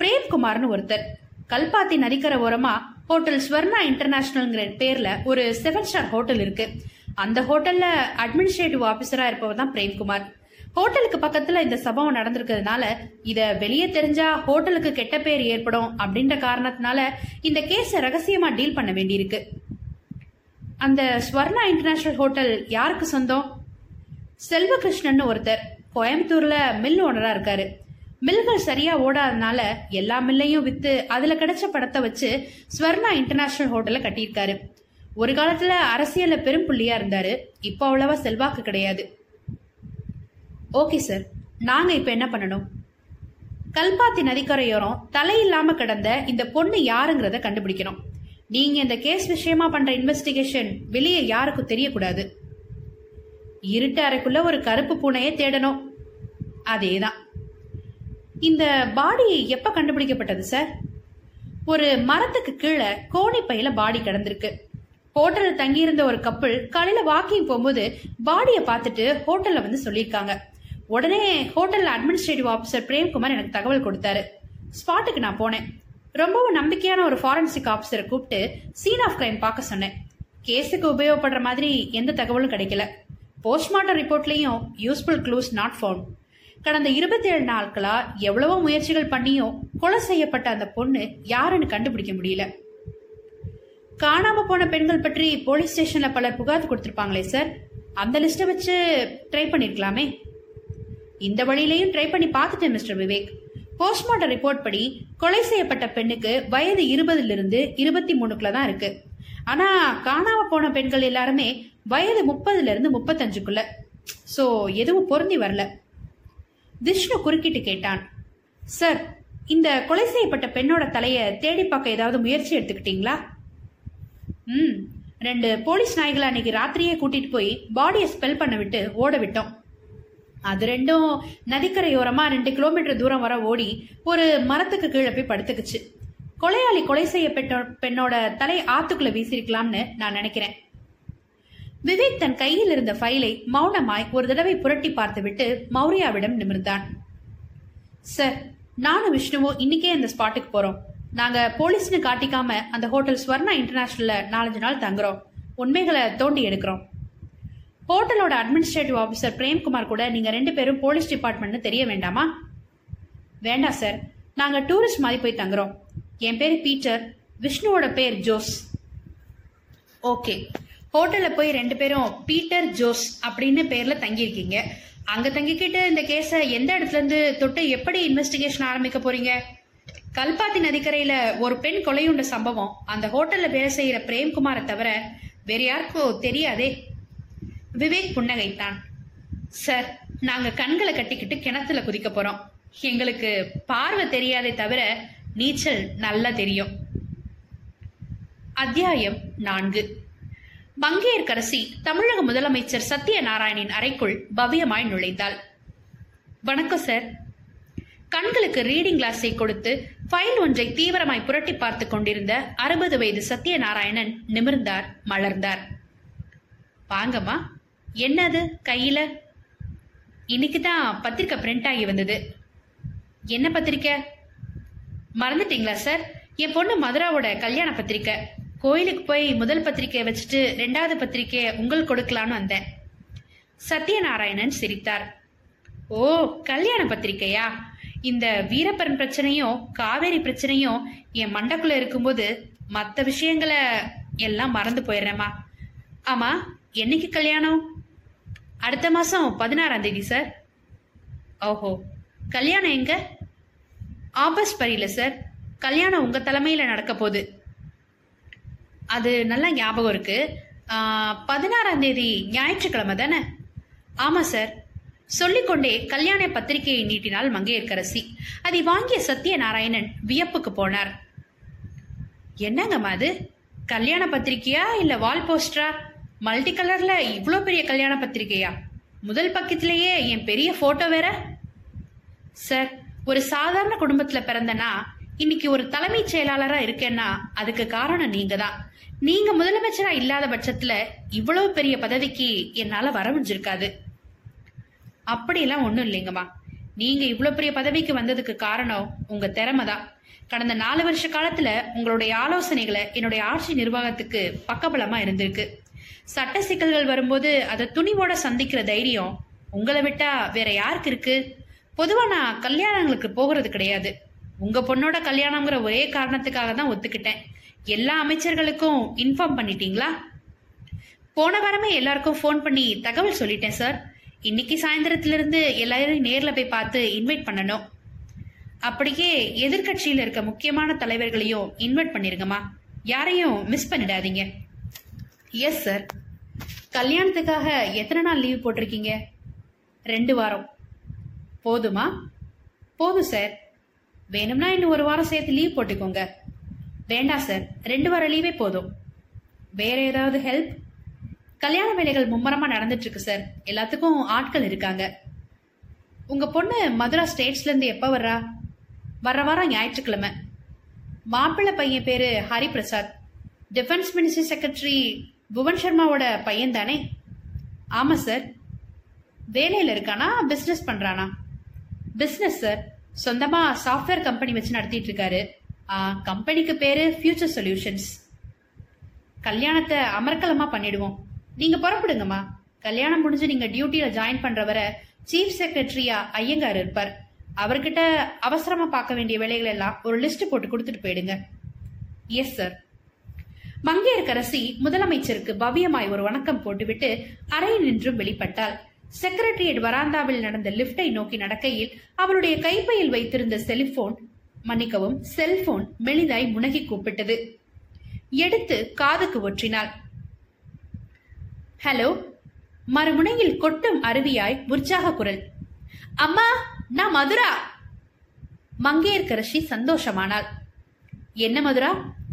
பிரேம்குமார்னு ஒருத்தர். கல்பாத்தி நதிக்கரை ஓரமா ஹோட்டல் ஸ்வர்ணா இன்டர்நேஷனல்ங்கிற பேர்ல ஒரு செவன் ஸ்டார் ஹோட்டல் இருக்கு. அந்த ஹோட்டல்ல அட்மினிஸ்ட்ரேட்டிவ் ஆபீசரா இருப்பவர் தான் பிரேம்குமார். ஹோட்டலுக்கு பக்கத்துல இந்த சம்பவம் நடந்திருக்கிறதுனால இத வெளியே தெரிஞ்சா ஹோட்டலுக்கு கெட்ட பேர் ஏற்படும் அப்படின்ற காரணத்தினால இந்த கேஸ ரகசியமா டீல் பண்ண வேண்டியிருக்கு. அந்த ஸ்வர்ணா இன்டர்நேஷனல் ஹோட்டல் யாருக்கு சொந்தம்? செல்வகிருஷ்ணன் ஒருத்தர் கோயம்புத்தூர்ல மில் ஓனரா இருக்காரு. மில்கள் சரியா ஓடாதனால எல்லா மில்லையும் வித்து அதுல கிடைச்ச படத்தை வச்சு ஸ்வர்ணா இன்டர்நேஷனல் ஹோட்டலை கட்டியிருக்காரு. ஒரு காலத்துல அரசியல்ல பெரும் புள்ளியா இருந்தாரு. இப்போ அவ்வளவா செல்வாக்கு கிடையாது. Okay sir. நாங்க இப்ப என்ன பண்ணணும்? கல்பாத்தி நதிக்கரையோரம் தலையில்லாம கிடந்த இந்த பொண்ணு யாருங்கிறத கண்டுபிடிக்கணும். நீங்க இந்த கேஸ் விஷயமா பண்ற இன்வெஸ்டிகேஷன் வெளியே யாருக்கும் தெரியக்கூடாது. இருட்டு அறைக்குள்ள ஒரு கருப்பு பூனையை தேடணும். அதேதான். இந்த பாடி எப்ப கண்டுபிடிக்கப்பட்டது சார்? ஒரு மரத்துக்கு கீழே கோணிப்பையில் பாடி கிடந்திருக்கு. ஹோட்டலில் தங்கியிருந்த ஒரு கப்பல் காலையில வாக்கிங் போகும்போது பாடியை பார்த்துட்டு ஹோட்டல்ல வந்து சொல்லியிருக்காங்க. உடனே ஹோட்டல்ல அட்மினிஸ்ட்ரேட்டிவ் ஆஃபீஸர் பிரேம்குமார் எனக்கு தகவல் கொடுத்தாரு. ஸ்பாட்டுக்கு நான் போனேன். ரொம்பவும் நம்பிக்கையான ஒரு ஃபாரன்சிக் ஆஃபீஸரை கூப்பிட்டு சீன் ஆஃப் கிரைம் பார்க்க சொன்னேன். கேஸுக்கு உபயோகப்படுற மாதிரி எந்த தகவலும் கிடைக்கல. போஸ்ட்மார்ட்டம் ரிப்போர்ட்லேயும் யூஸ்ஃபுல் க்ளூஸ் நாட் ஃபவுண்ட் கடந்த இருபத்தி ஏழு நாட்களா எவ்வளவோ முயற்சிகள் பண்ணியும் கொலை செய்யப்பட்ட அந்த பொண்ணு யாருன்னு கண்டுபிடிக்க முடியல. காணாம போன பெண்கள் பற்றி போலீஸ் ஸ்டேஷன்ல பலர் புகார் கொடுத்துருப்பாங்களே சார் அந்த லிஸ்ட்டை வச்சு ட்ரை பண்ணிருக்கலாமே. இந்த வழியிலையும் ட்ரை பண்ணி பார்த்துட்டேன் மிஸ்டர் விவேக். போஸ்ட்மார்ட்டம் ரிப்போர்ட் படி கொலை செய்யப்பட்ட பெண்ணுக்கு வயது இருபதுல இருந்து இருபத்தி மூணுக்குள்ள தான் இருக்கு. ஆனா காணாம போன பெண்கள் எல்லாருமே வயது முப்பதுல இருந்து முப்பத்தஞ்சுக்குள்ள. சோ எதுவும் பொருந்தி வரல. விஷ்ணு குறுக்கிட்டு கேட்டான். சார் இந்த கொலை செய்யப்பட்ட பெண்ணோட தலையை தேடி பார்க்க ஏதாவது முயற்சி எடுத்துக்கிட்டீங்களா? ம். ரெண்டு போலீஸ் நாய்களை அன்னைக்கு ராத்திரியே கூட்டிட்டு போய் பாடியை ஸ்பெல் பண்ண விட்டு ஓட விட்டோம். அது ரெண்டும் நதிக்கரையோரமா ரெண்டு கிலோமீட்டர் தூரம் வர ஓடி ஒரு மரத்துக்கு கீழே போய் படுத்துக்குச்சு. கொலையாளி கொலை செய்யப்பட்ட பெண்ணோட தலை ஆத்துக்குள்ள வீசிருக்கலாம்னு நான் நினைக்கிறேன். விவேக் தன் கையில் இருந்த ஃபைலை மௌனமாய் ஒரு தடவை புரட்டி பார்த்துவிட்டு மௌரியாவிடம் நிமிர்ந்தான். சார் நானும் விஷ்ணுவும் இன்னைக்கே அந்த ஸ்பாட்டுக்கு போறோம். நாங்க போலீஸ்னு காட்டிக்காம அந்த ஹோட்டல் ஸ்வர்ணா இன்டர்நேஷனல்ல நாலஞ்சு நாள் தங்குறோம். உண்மைகளை தோண்டி எடுக்கிறோம். ஹோட்டலோட அட்மினிஸ்ட்ரேட்டிவ் ஆஃபீஸர் பிரேம்குமார் கூட நீங்க ரெண்டு பேரும் போலீஸ் டிபார்ட்மெண்ட்னு தெரிய வேண்டாமா? வேண்டாம் சார் நாங்க டூரிஸ்ட் மாதிரி போய் தங்குறோம். என் பேர் பீட்டர் விஷ்ணுவோட பேர் ஜோஸ். ஓகே. ஹோட்டலில் போய் ரெண்டு பேரும் பீட்டர் ஜோஸ் அப்படின்னு பேரில் தங்கியிருக்கீங்க. அங்கே தங்கிக்கிட்டு இந்த கேஸை எந்த இடத்துலேருந்து தொட்டு எப்படி இன்வெஸ்டிகேஷன் ஆரம்பிக்க போறீங்க? கல்பாத்தி நதிக்கரையில ஒரு பெண் கொலையுண்ட சம்பவம். அந்த ஹோட்டல்ல வேலை செய்யற பிரேம்குமாரை தவிர வேற யாருக்கும் தெரியாதே. விவேக் புன்னகைத்தான். சார் நாங்க கண்களை கட்டிக்கிட்டு கிணத்துல குதிக்க போறோம். எங்களுக்கு பார்வை தெரியாதே தவிர நீச்சல் நல்லா தெரியும். அத்தியாயம் நான்கு. மங்கையர்கரசி தமிழக முதலமைச்சர் சத்யநாராயணின் அறைக்குள் பவ்யமாய் நுழைந்தாள். வணக்கம் சார். கண்களுக்கு ரீடிங் கிளாஸை கொடுத்து ஃபைல் ஒன்றை தீவிரமாய் புரட்டி பார்த்து கொண்டிருந்த அறுபது வயது சத்யநாராயணன் நிமிர்ந்தார் மலர்ந்தார். வாங்கம்மா என்னது கையில? இன்னைக்கு தான் பத்திரிக்கை பிரிண்ட் ஆகி வந்தது. என்ன பத்திரிக்கை? மறந்துட்டீங்களா சார் என் பொண்ணு மதுராவோட கல்யாண பத்திரிக்கை. கோயிலுக்கு போய் முதல் பத்திரிக்கையை வச்சுட்டு ரெண்டாவது பத்திரிக்கையை உங்களுக்கு கொடுக்கலான்னு வந்தேன். சத்யநாராயணன் சிரித்தார். ஓ கல்யாண பத்திரிக்கையா? இந்த வீரப்பன் பிரச்சனையும் காவேரி பிரச்சனையும் என் மண்டக்குள்ள இருக்கும்போது மற்ற விஷயங்களை எல்லாம் மறந்து போயிடுறேம்மா. ஆமா என்னைக்கு கல்யாணம்? அடுத்த மாசம் பதினாறாம் தேதி சார் ஓஹோ கல்யாணம் எங்க? ஆபஸ் பரியில சார் கல்யாணம் உங்க தலைமையில நடக்க போகுது. அது நல்லா ஞாபகம் இருக்கு. பதினாறாம் தேதி ஞாயிற்றுக்கிழமை தானே? ஆமா சார் சொல்லிக்கொண்டே கல்யாண பத்திரிகையை நீட்டினாள் மங்கையர்க்கரசி. அதை வாங்கிய சத்யநாராயணன் வியப்புக்கு போனார். என்னங்கம்மா அது? கல்யாண பத்திரிகையா இல்ல வால் போஸ்டரா? மல்டி கலர்ல இவ்வளோ பெரிய கல்யாண பத்திரிகையா? முதல் பக்கத்திலேயே என் பெரிய போட்டோ வேற? சார் ஒரு சாதாரண குடும்பத்துல பிறந்தனா இன்னைக்கு ஒரு தலைமைச் செயலாளரா இருக்கேன்னா அதுக்கு காரணம் நீங்க தான் நீங்க முதலமைச்சரா இல்லாத பட்சத்துல இவ்வளவு பெரிய பதவிக்கு என்னால வர முடிஞ்சிருக்காது. அப்படியெல்லாம் ஒண்ணும் இல்லைங்கம்மா. நீங்க இவ்வளவு பெரிய பதவிக்கு வந்ததுக்கு காரணம் உங்க திறமை தான் கடந்த நாலு வருஷ காலத்துல உங்களுடைய ஆலோசனைகளை என்னுடைய ஆட்சி நிர்வாகத்துக்கு பக்கபலமா இருந்திருக்கு. சட்ட சிக்கல்கள் வரும்போது அதை துணிவோட சந்திக்கிற தைரியம் உங்களை விட்டா வேற யாருக்கு இருக்கு? பொதுவா நான் கல்யாணங்களுக்கு போகிறது கிடையாது. உங்க பொண்ணோட கல்யாணம்ங்கிற ஒரே காரணத்துக்காக தான் ஒத்துக்கிட்டேன். எல்லா அமைச்சர்களுக்கும் இன்ஃபார்ம் பண்ணிட்டீங்களா? போன வாரமே எல்லாருக்கும் ஃபோன் பண்ணி தகவல் சொல்லிட்டேன் சார் இன்னைக்கு சாயந்தரத்திலிருந்து எல்லாரையும் நேர்ல போய் பார்த்து இன்வைட் பண்ணணும். அப்படியே எதிர்க்கட்சியில இருக்க முக்கியமான தலைவர்களையும் இன்வைட் பண்ணிருங்கம்மா. யாரையும் மிஸ் பண்ணிடாதீங்க. எஸ் சார் கல்யாணத்துக்காக எத்தனை நாள் லீவ் போட்டிருக்கீங்க? ரெண்டு வாரம். போதுமா? போதும் சார் வேணும்னா இன்னும் ஒரு வாரம் சேர்த்து லீவ் போட்டுக்கோங்க. வேண்டாம் சார் ரெண்டு வாரம் லீவே போதும். வேற ஏதாவது ஹெல்ப் கல்யாண வேலைகள் மும்மரமா நடந்துட்டு இருக்கு சார் எல்லாத்துக்கும் ஆட்கள் இருக்காங்க. உங்க பொண்ணு மதுரா ஸ்டேட்ஸ்ல இருந்து எப்ப வர்றா? வர்ற வாரம் ஞாயிற்றுக்கிழமை. மாப்பிள்ளை பையன் பேரு Hariprasad. Defence ministry secretary Bhuvan சர்மாவோட பையன் தானே? ஆமா சார் வேலையில இருக்கானா? பிசினஸ் பண்றானா? பிசினஸ் சார் சொந்தமா சாஃப்ட்வேர் கம்பெனி வச்சு நடத்திட்டு இருக்காரு கம்பெனிக்கு பேரு ஃபியூச்சர் சொல்யூஷன்ஸ் கல்யாணத்தை அமர்க்கலமா பண்ணிடுவோம். நீங்க புறப்படுங்கம்மா. கல்யாணம் முடிஞ்சு நீங்க டியூட்டியில ஜாயின் பண்ற சீஃப் செக்ரட்டரியா ஐயங்கார் இருப்பார். அவர்கிட்ட அவசரமா பார்க்க வேண்டிய வேலைகள் எல்லாம் ஒரு லிஸ்ட் போட்டு கொடுத்துட்டு போயிடுங்க. எஸ் சார் மங்கையர்கரசி முதலமைச்சருக்கு பவ்யமாய் ஒரு வணக்கம் போட்டுவிட்டு அறையில் நின்றும் வெளிப்பட்டாள். செக்ரட்டரியேட் வராந்தாவில் நடந்த லிப்டை நோக்கி நடக்கையில் அவளுடைய கைப்பையில் வைத்திருந்த செலிபோன் மன்னிக்கவும் செல்போன் மெலிதாய் முனகி கூப்பிட்டது. எடுத்து காதுக்கு ஒற்றினாள். ஹலோ மறுமுனையில் கொட்டும் அருவியாய் உற்சாக குரல் அம்மா நான் மதுரா? மங்கையர்கரசி சந்தோஷமானாள். என்ன மதுரா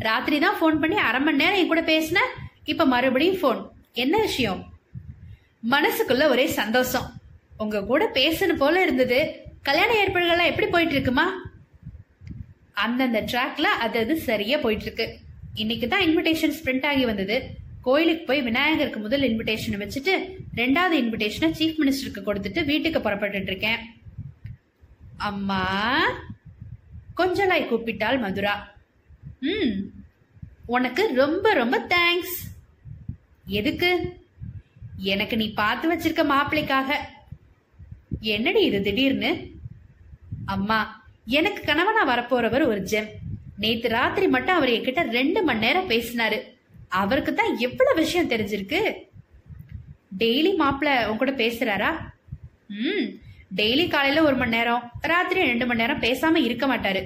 ராத்திரி தான் ஃபோன் பண்ணி அரை மணி நேரம் என் கூட பேசின? இப்ப மறுபடியும் ஃபோன் என்ன விஷயம்? மனசுக்குள்ள ஒரே சந்தோஷம். உங்க கூட பேசணும் போல இருந்தது. கல்யாண ஏற்பாடுகள்லாம் எப்படி போயிட்டு இருக்குமா அந்தந்த ட்ராக்ல அது அது சரியா போயிட்டு இருக்கு இன்னைக்கு தான் இன்விடேஷன் பிரிண்ட் ஆகி வந்தது. கோயிலுக்கு போய் விநாயகருக்கு முதல் இன்விடேஷனை வச்சுட்டு ரெண்டாவது இன்விடேஷனை சீஃப் மினிஸ்டருக்கு கொடுத்துட்டு வீட்டுக்கு புறப்பட்டு இருக்கேன். அம்மா கொஞ்சலாய் கூப்பிட்டாள் மதுரா. ம் உனக்கு ரொம்ப ரொம்ப தேங்க்ஸ் எதுக்கு? எனக்கு நீ பார்த்து வச்சிருக்க மாப்பிள்ளைக்காக என்னடி இது திடீர்னு? அம்மா எனக்கு கணவனா வரப்போறவர் ஒரு ஜெம் நேத்து ராத்திரி மட்டும் அவர் என்கிட்ட ரெண்டு மணி நேரம் பேசினாரு. அவருக்கு தான் எவ்வளவு விஷயம் தெரிஞ்சிருக்கு? டெய்லி மாப்பிள்ள உன் கூட பேசுறாரா? ம் டெய்லி காலையில ஒரு மணி நேரம் ராத்திரி ரெண்டு மணி நேரம் பேசாம இருக்க மாட்டாரு.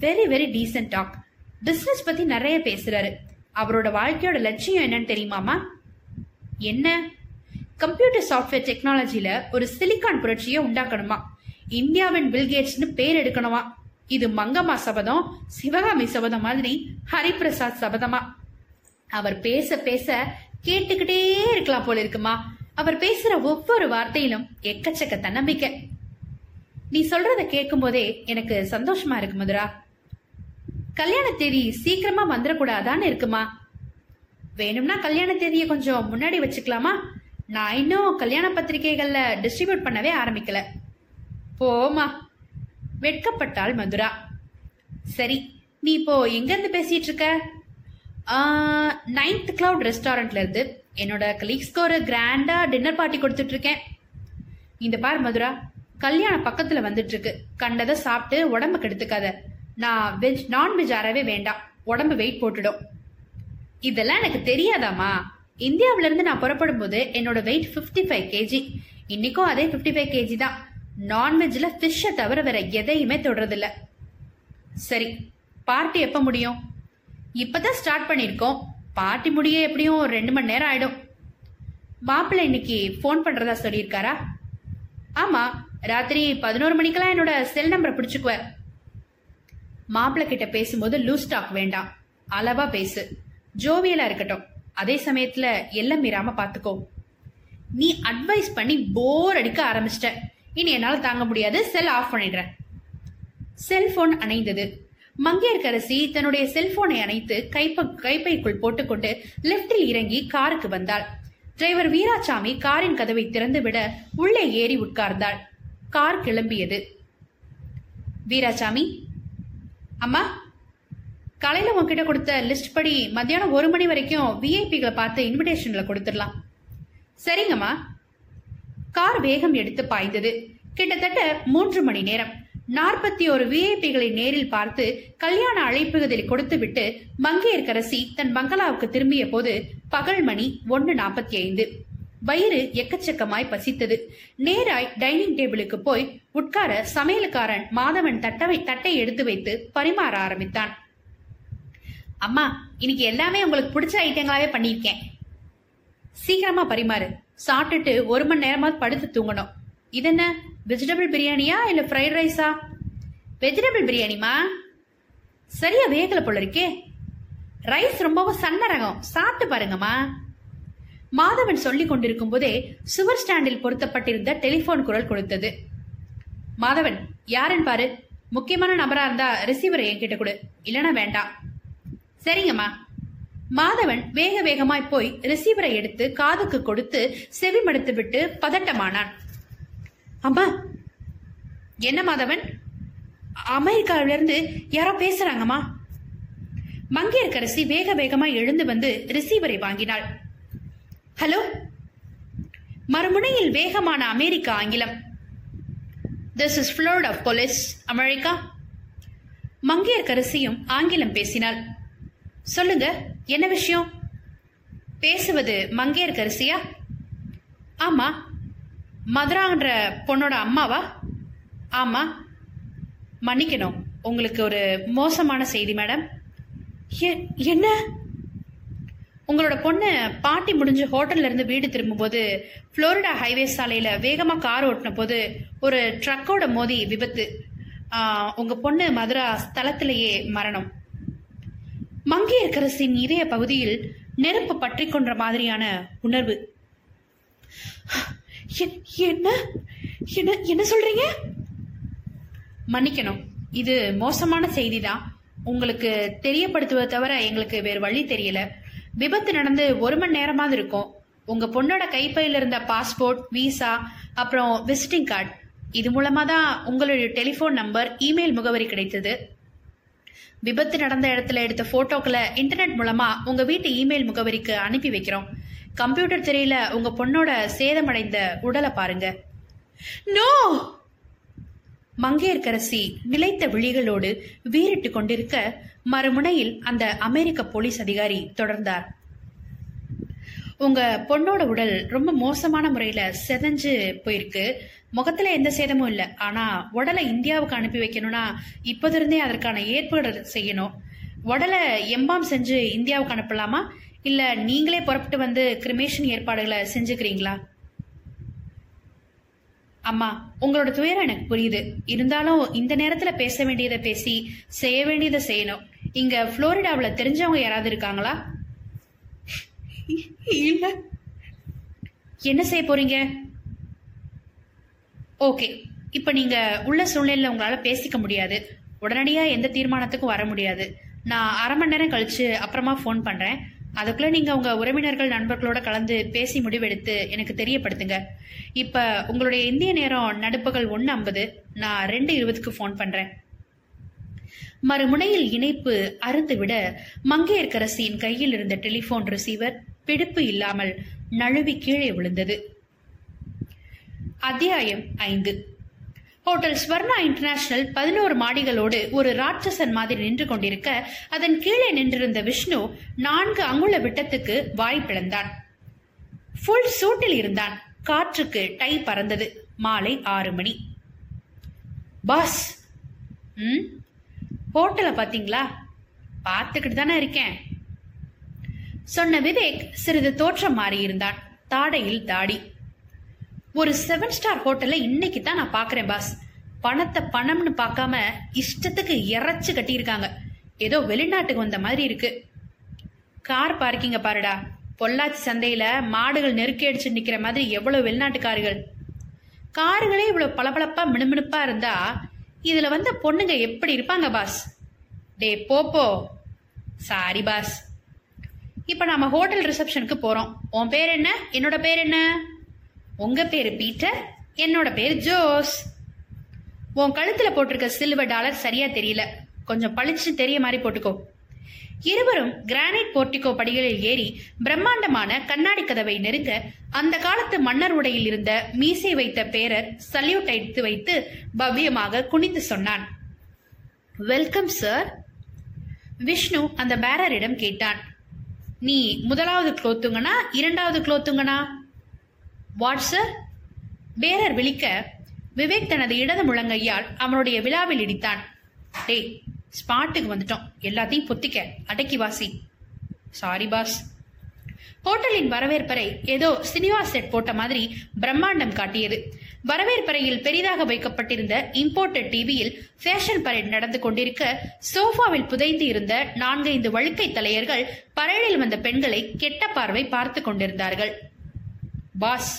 Very very decent talk business பத்தி நிறைய பேசுறாரு. அவரோட வாழ்க்கையோட லட்சியம் என்னன்னு தெரியுமாமா என்ன? கம்ப்யூட்டர் சாஃப்ட்வேர் டெக்னாலஜியில ஒரு சிலிக்கான் புரட்சியை உண்டாக்கணுமா? இந்தியாவின் பில்கேட்ஸ்னு பேர் எடுக்கணுமா? இது மங்கம்மா சபதம் சிவகாமி சபதம் மாதிரி ஹரிபிரசாத் சபதமா? அவர் பேச பேச கேட்டுக்கிட்டே இருக்கலாம் போல இருக்குமா? அவர் பேசுற ஒவ்வொரு வார்த்தையிலும் எக்கச்சக்க தன்னம்பிக்கை. நீ சொல்றத கேட்கும் போதே எனக்கு சந்தோஷமா இருக்கு மதுரா. கல்யாண தேதி சீக்கிரமா வந்துடக்கூடாதான்னு இருக்குமா? வேணும்னா கல்யாண தேதியை கொஞ்சம் முன்னாடி வச்சுக்கலாமா? நான் இன்னும் கல்யாண பத்திரிகைகள்ல டிஸ்ட்ரிபியூட் பண்ணவே ஆரம்பிக்கல. போமா வெட்கப்பட்டாள் மதுரா. சரி நீ இப்போ எங்க இருந்து பேசிட்டு இருக்க? நைன்த் கிளவுட் ரெஸ்டாரண்ட்ல இருந்து என்னோட கலீக்ஸ்க்கு ஒரு கிராண்டா டின்னர் பார்ட்டி கொடுத்துட்டு இருக்கேன் இந்த பார் மதுரா கல்யாணம் பக்கத்துல வந்துட்டு இருக்கு கண்டதை சாப்பிட்டு உடம்பு கெடுத்துக்காத நான் வெஜ் நான்வெஜ் அறவே வேண்டாம். உடம்பு வெயிட் போட்டுடும். இதெல்லாம் எனக்கு தெரியாதாமா இந்தியாவில இருந்து நான் புறப்படும் போது என்னோட வெயிட் 55 ஃபைவ் கேஜி இன்னைக்கும் அதே 55 ஃபைவ் கேஜி தான். நான்வெஜ்ல ஃபிஷ்ஷை தவிர வேற எதையுமே தொடுறதில்ல. சரி பார்ட்டி எப்ப முடியும்? இப்பதான் ஸ்டார்ட் பண்ணிருக்கோம். பார்ட்டி முடிய எப்படியும் ரெண்டு மணி நேரம் ஆயிடும். மாப்பிள்ளை இன்னைக்கு ஃபோன் பண்றதா சொல்லியிருக்காரா? ஆமா ராத்திரி பதினோரு மணிக்கெல்லாம் என்னோட செல் நம்பரை பிடிச்சுக்குவேன். மாப்பிள்ளை கிட்ட பேசும்போது லூஸ் டாக் வேண்டாம். அளவா பேசு. ஜோவியலா இருக்கட்டும். அதே சமயத்துல எல்லாம் மீறாம பாத்துக்கோ. நீ அட்வைஸ் பண்ணி போர் அடிக்க ஆரம்பிச்சிட்ட. இனி என்னால தாங்க முடியாது. செல் ஆஃப் பண்ணிடுறேன். செல்போன் அணைந்தது. மங்கையர்கரசி தன்னுடைய செல்போனை அணைத்து கைப்ப கைப்பைக்குள் போட்டுக்கொண்டு லெப்டில் இறங்கி காருக்கு வந்தாள். டிரைவர் வீராசாமி காரின் கதவை திறந்துவிட உள்ளே ஏறி உட்கார்ந்தாள். கார் கிளம்பியது. வீராசாமி அம்மா காலையில உங்ககிட்ட கொடுத்த லிஸ்ட் படி மத்தியானம் ஒரு மணி வரைக்கும் விஐபிகளை பார்த்து இன்விடேஷன்ல கொடுத்துடலாம். சரிங்கம்மா. கார் வேகம் எடுத்து பாய்ந்தது. கிட்டத்தட்ட மூன்று மணி நேரம். நாற்பத்தி ஒரு விஐபிகளை நேரில் பார்த்து கல்யாண அழைப்புகளை கொடுத்துவிட்டு மங்கையர்கரசி தன் பங்களாவுக்கு திரும்பிய போது பகல் மணி ஒன்று நாற்பத்தி ஐந்து. வயிறு எக்கச்சக்கமாய் பசித்தது. நேராய் டைனிங் டேபிளுக்கு போய் உட்கார சமையலுக்காரன் மாதவன் தட்டவை தட்டை எடுத்து வைத்து பரிமாற ஆரம்பித்தான். அம்மா இன்னைக்கு எல்லாமே உங்களுக்கு பிடிச்ச ஐட்டங்களாவே பண்ணியிருக்கேன். சீக்கிரமா பரிமாறு. சாப்பிட்டுட்டு ஒரு மணி நேரமாவது படுத்து தூங்கணும். இதென்ன? வெஜிடபிள் பிரியாணியா இல்ல ஃப்ரைட் ரைஸா வெஜிடபிள் பிரியாணிமா சரியா வேகல போல இருக்கே. ரைஸ் ரொம்பவும் சன்ன ரகம். சாப்பிட்டு பாருங்கம்மா. மாதவன் சொல்லிக் கொண்டிருக்கும் போதே சுவர் ஸ்டாண்டில் பொருத்தப்பட்டிருந்த டெலிபோன் குரல் கொடுத்தது. மாதவன் யாருன்னு பாரு. முக்கியமான நபரா இருந்தா ரிசீவரை என்கிட்ட கொடு. இல்லனா வேண்டாம். சரிங்கம்மா. மாதவன் வேக வேகமாய் போய் ரிசீவரை எடுத்து காதுக்கு கொடுத்து செவி மடுத்து விட்டு பதட்டமானான். அம்மா. என்ன மாதவன்? அமெரிக்காவிலிருந்து யாரோ பேசுறாங்கம்மா. மங்கையர்கரசி வேக வேகமா எழுந்து வந்து ரிசீவரை வாங்கினாள். ஹலோ? மறுமுனையில் வேகமான அமெரிக்க ஆங்கிலம். This is floored of police America மங்கையர்கரசியும் ஆங்கிலம் பேசினாள். சொல்லுங்க என்ன விஷயம்? பேசுவது மங்கையர்கரசியா ஆமா மதுரான்ற பொண்ணோட அம்மாவா? ஆமா. மன்னிக்கணும். உங்களுக்கு ஒரு மோசமான செய்தி மேடம். எ- என்ன? உங்களோட பொண்ணு பாட்டி முடிஞ்சு ஹோட்டல்ல இருந்து வீடு திரும்பும்போது புளோரிடா ஹைவே சாலையில வேகமா கார் ஓட்டின போது ஒரு ட்ரக்கோட மோதி விபத்து. உங்க பொண்ணு மதுரா ஸ்தலத்திலேயே மரணம். மங்கையர்கரசின் இதய பகுதியில் நெருப்பு பற்றி கொன்ற மாதிரியான உணர்வு. என்ன? என்ன என்ன சொல்றீங்க? மன்னிக்கணும். இது மோசமான செய்தி தான் உங்களுக்கு தெரியப்படுத்துவதை தவிர எங்களுக்கு வேறு வழி தெரியல. விபத்து நடந்து ஒரு மணி நேரமாவது இருக்கும். உங்க பொண்ணோட கைப்பையில இருந்த பாஸ்போர்ட் விசா அப்புறம் விசிட்டிங் கார்டு இது மூலமா தான் உங்களுடைய டெலிஃபோன் நம்பர் இமெயில் முகவரி கிடைத்தது. விபத்து நடந்த இடத்துல எடுத்த போட்டோக்களை இன்டர்நெட் மூலமா உங்க வீட்டு இமெயில் முகவரிக்கு அனுப்பி வைக்கிறோம். கம்ப்யூட்டர் திரையில உங்க பொண்ணோட சேதமடைந்த உடலை பாருங்க. நோ! மங்கையர்கரசி நிலைத்த விழிகளோடு வீறிட்டு கொண்டிருக்க மறுமுனையில் அந்த அமெரிக்க போலீஸ் அதிகாரி தொடர்ந்தார். உங்க பொண்ணோட உடல் ரொம்ப மோசமான முறையில செதஞ்சு போயிருக்கு. முகத்துல எந்த சேதமும் இல்லை. ஆனா உடலை இந்தியாவுக்கு அனுப்பி வைக்கணும்னா இப்போதிருந்தே அதற்கான ஏற்பாடு செய்யணும். உடலை எம்பாம் செஞ்சு இந்தியாவுக்கு அனுப்பலாமா? இல்ல நீங்களே புறப்பட்டு வந்து கிரிமேஷன் ஏற்பாடுகளை செஞ்சுக்கிறீங்களா? அம்மா உங்களோட துயரம் எனக்கு புரியுது. இருந்தாலும் இந்த நேரத்துல பேச வேண்டியதை பேசி செய்ய வேண்டியதை செய்யணும். இங்க புளோரிடாவுல தெரிஞ்சவங்க யாராவது இருக்காங்களா? இல்ல. என்ன செய்ய போறீங்க? ஓகே. இப்ப நீங்க உள்ள சூழ்நிலையில உங்களால பேசிக்க முடியாது. உடனடியா எந்த தீர்மானத்துக்கும் வர முடியாது. நான் அரை மணி நேரம் கழிச்சு அப்புறமா ஃபோன் பண்றேன். அதுக்குள்ள நீங்க உங்க உறவினர்கள் நண்பர்களோட கலந்து பேசி முடிவெடுத்து எனக்கு தெரியப்படுத்துங்க. இப்ப உங்களுடைய இந்திய நேரம் நடுப்பகல் ஒன்று ஐம்பது. நான் ரெண்டு இருபதுக்கு ஃபோன் பண்றேன். மறுமுனையில் இணைப்பு அறுந்துவிட மங்கையர்க்கரசியின் கையில் இருந்த டெலிபோன் ரிசீவர் பிடிப்பு இல்லாமல் நழுவி கீழே விழுந்தது. அத்தியாயம் ஐந்து. ஹோட்டல் ஸ்வர்ணா இன்டர்நேஷனல் பதினோரு மாடிகளோடு ஒரு ராட்சசன் மாதிரி நின்று கொண்டிருக்க அதன் கீழே நின்றிருந்த விஷ்ணு நான்கு அங்குல விட்டத்துக்கு வாய் பிளந்தான். ஃபுல் சூட்டில் இருந்தான். காற்றுக்கு டை பறந்தது. மாலை ஆறு மணி. பாஸ் ம்? ஹோட்டலை பார்த்தீங்களா? பார்த்துக்கிட்டு தானே இருக்கேன். சொன்ன விவேக் சிறிது தோற்றம் மாறியிருந்தான். தாடையில் தாடி. ஒரு செவன் ஸ்டார் ஹோட்டல்ல இன்னைக்கு தான் நான் பாக்குறேன் பாஸ் பணத்தை பணம்னு பார்க்காம இஷ்டத்துக்கு இறைச்சு கட்டியிருக்காங்க. ஏதோ வெளிநாட்டுக்கு வந்த மாதிரி இருக்கு. கார் பார்க்கிங்க பாருடா. பொள்ளாச்சி சந்தையில மாடுகள் நெருக்கி அடிச்சு நிக்கிற மாதிரி எவ்வளவு வெளிநாட்டு கார்கள் காருகளே இவ்வளவு பளபளப்பா மினுமினுப்பா இருந்தா இதுல வந்த பொண்ணுங்க எப்படி இருப்பாங்க பாஸ் டே போப்போ சாரி பாஸ் இப்ப நாம ஹோட்டல் ரிசப்ஷனுக்கு போறோம். உன் பேர் என்ன? என்னோட பேர் என்ன? உங்க பேரு பீட்டர் என்னோட பேர் ஜோஸ். உன் கழுத்துல போட்டிருக்க சில்வர் டாலர் சரியா தெரியல. கொஞ்சம் பளிச்சு தெரிய மாதிரி போட்டுக்கோ. இருவரும் கிரானைட் போர்ட்டிகோ படிகளில் ஏறி பிரம்மாண்டமான கண்ணாடி கதவை நெருங்க அந்த காலத்து மன்னர் உடையில் இருந்த மீசை வைத்த பேரர் சல்யூட் அடித்து வைத்து பவ்யமாக குனிந்து சொன்னான். வெல்கம் சார் விஷ்ணு அந்த பேரரிடம் கேட்டான். நீ முதலாவது குளோத்துங்கனா இரண்டாவது குளோத்துங்கனா வாட் சார் பேரர் விழிக்க விவேக் தனது இடது முழங்கையால் அவனுடைய விழாவில் இடித்தான். டேய் ஸ்பாட்டுக்கு வந்துட்டோம். எல்லாத்தையும் பொத்திக்க அடக்கி வாசி. சாரி பாஸ் ஹோட்டலின் வரவேற்பறை ஏதோ சினிமா செட் போட்ட மாதிரி பிரம்மாண்டம் காட்டியது. வரவேற்பறையில் பெரிதாக வைக்கப்பட்டிருந்த இம்போர்ட்டட் டிவியில் ஃபேஷன் பரேட் நடந்து கொண்டிருக்க சோஃபாவில் புதைந்து இருந்த நான்கைந்து வழுக்கை தலையர்கள் பரேடில் வந்த பெண்களை கெட்ட பார்வை பார்த்து கொண்டிருந்தார்கள். பாஸ்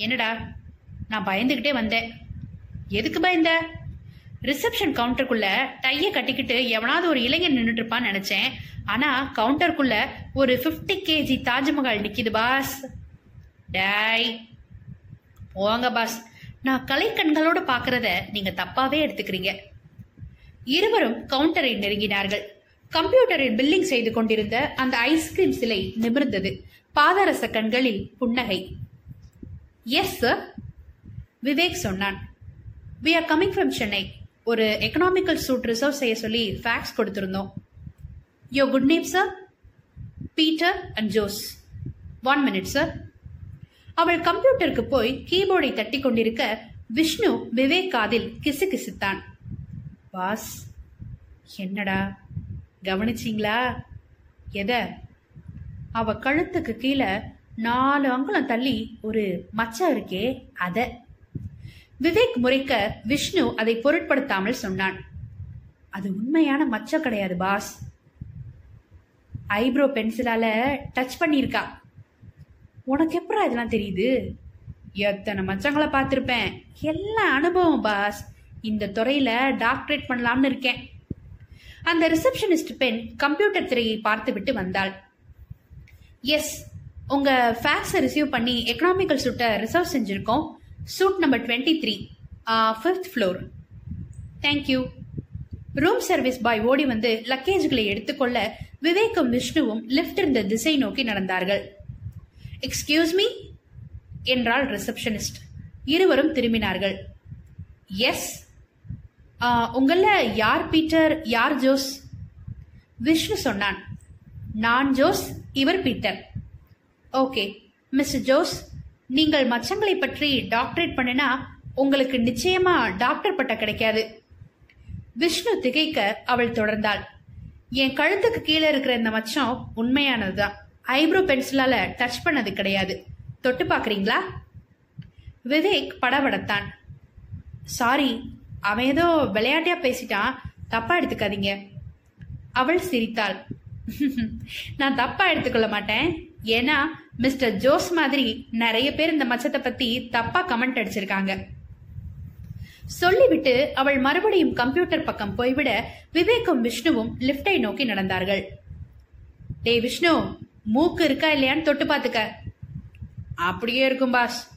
என்னடா? நான் பயந்துகிட்டே வந்தேன். எதுக்கு பயந்த? ரிசப்ஷன் கவுண்டருக்குள்ள டையை கட்டிக்கிட்டு எவனாவது ஒரு இளைஞன் நின்றுட்டு இருப்பான்னு நினைச்சேன். ஆனா கவுண்டருக்குள்ள ஒரு 50 கேஜி தாஜ்மஹால் நிக்கிது பாஸ். டாய். போங்க பாஸ். நான் கலைக்கண்களோட பாக்குறத நீங்க தப்பாவே எடுத்துக்கிறீங்க. இருவரும் கவுண்டரை நெருங்கினார்கள். கம்ப்யூட்டரில் பில்லிங் செய்து கொண்டிருந்த அந்த ஐஸ்கிரீம் சிலை நிமிர்ந்தது. பாதரச கண்களில் புன்னகை. எஸ் சார் விவேக் சொன்னான். We are coming from Chennai ஒரு எக்கனாமிக்கல் சூட் ரிசர்வ் செய்ய சொல்லி ஃபேக்ஸ் கொடுத்துருந்தோம். யோ good name sir Peter and Jose one minute sir அவள் கம்ப்யூட்டருக்கு போய் கீபோர்டை தட்டி கொண்டிருக்க விஷ்ணு விவேக் காதில் கிசுகிசுத்தான் பாஸ் என்னடா? கவனிச்சிங்களா? எத? அவ கழுத்துக்கு கீழே நாலு அங்குலம் தள்ளி ஒரு மச்சம் இருக்கே அத. விவேக் முறைக்க விஷ்ணு அதை பொருட்படுத்தாமல் சொன்னான். அது உண்மையான மச்சம் கிடையாது பாஸ். ஐப்ரோ பென்சிலால டச் பண்ணியிருக்கா. உனக்கு எப்படா இதெல்லாம் தெரியுது? எத்தனை மச்சங்களை பார்த்துருப்பேன். எல்லா அனுபவம் பாஸ். இந்த துறையில டாக்டரேட் பண்ணலாம்னு இருக்கேன். அந்த ரிசப்ஷனிஸ்ட் பெண் கம்ப்யூட்டர் திரையை பார்த்துவிட்டு வந்தாள். எஸ் உங்கள் ஃபேக்ஸை ரிசீவ் பண்ணி எக்கனாமிக்கல் சூட்டை ரிசர்வ் செஞ்சுருக்கோம். Suite number twenty three fifth floor thank you room service boy ஓடி வந்து லக்கேஜ்களை எடுத்துக்கொள்ள விவேக்கும் விஷ்ணுவும் லிஃப்ட் இருந்த திசை நோக்கி நடந்தார்கள். எக்ஸ்கியூஸ் மீ என்றாள் ரிசப்ஷனிஸ்ட் இருவரும் திரும்பினார்கள். எஸ் உங்கள யார் பீட்டர்? யார் ஜோஸ்? விஷ்ணு சொன்னான். நான் ஜோஸ். இவர் பீட்டர். ஓகே மிஸ்டர் ஜோஸ் நீங்கள் மச்சங்களை பற்றி டாக்டரேட் பண்ணினா உங்களுக்கு நிச்சயமா டாக்டர் பட்டம் கிடைக்காது. விஷ்ணு திகைக்க அவள் தொடர்ந்தாள். என் கழுத்துக்கு கீழே இருக்கிற இந்த மச்சம் உண்மையானதுதான் ஐப்ரோ பென்சிலால டச் பண்ணது கிடையாது. தொட்டு பாக்குறீங்களா விவேக் படபடத்தான். சாரி அவன் ஏதோ விளையாட்டியா பேசிட்டான். தப்பா எடுத்துக்காதீங்க. அவள் சிரித்தாள். [laughs] நான் தப்பா எடுத்துக்கொள்ள மாட்டேன். ஏன்னா மிஸ்டர் ஜோஸ் மாதிரி நிறைய பேர் இந்த மச்சத்தை பத்தி தப்பா கமெண்ட் அடிச்சிருக்காங்க. சொல்லிவிட்டு அவள் மறுபடியும் கம்ப்யூட்டர் பக்கம் போய்விட விவேக்கும் விஷ்ணுவும் லிப்டை நோக்கி நடந்தார்கள். டே விஷ்ணு மூக்கு இருக்கா இல்லையான்னு தொட்டு பாத்துக்க. அப்படியே இருக்கும் பாஸ்.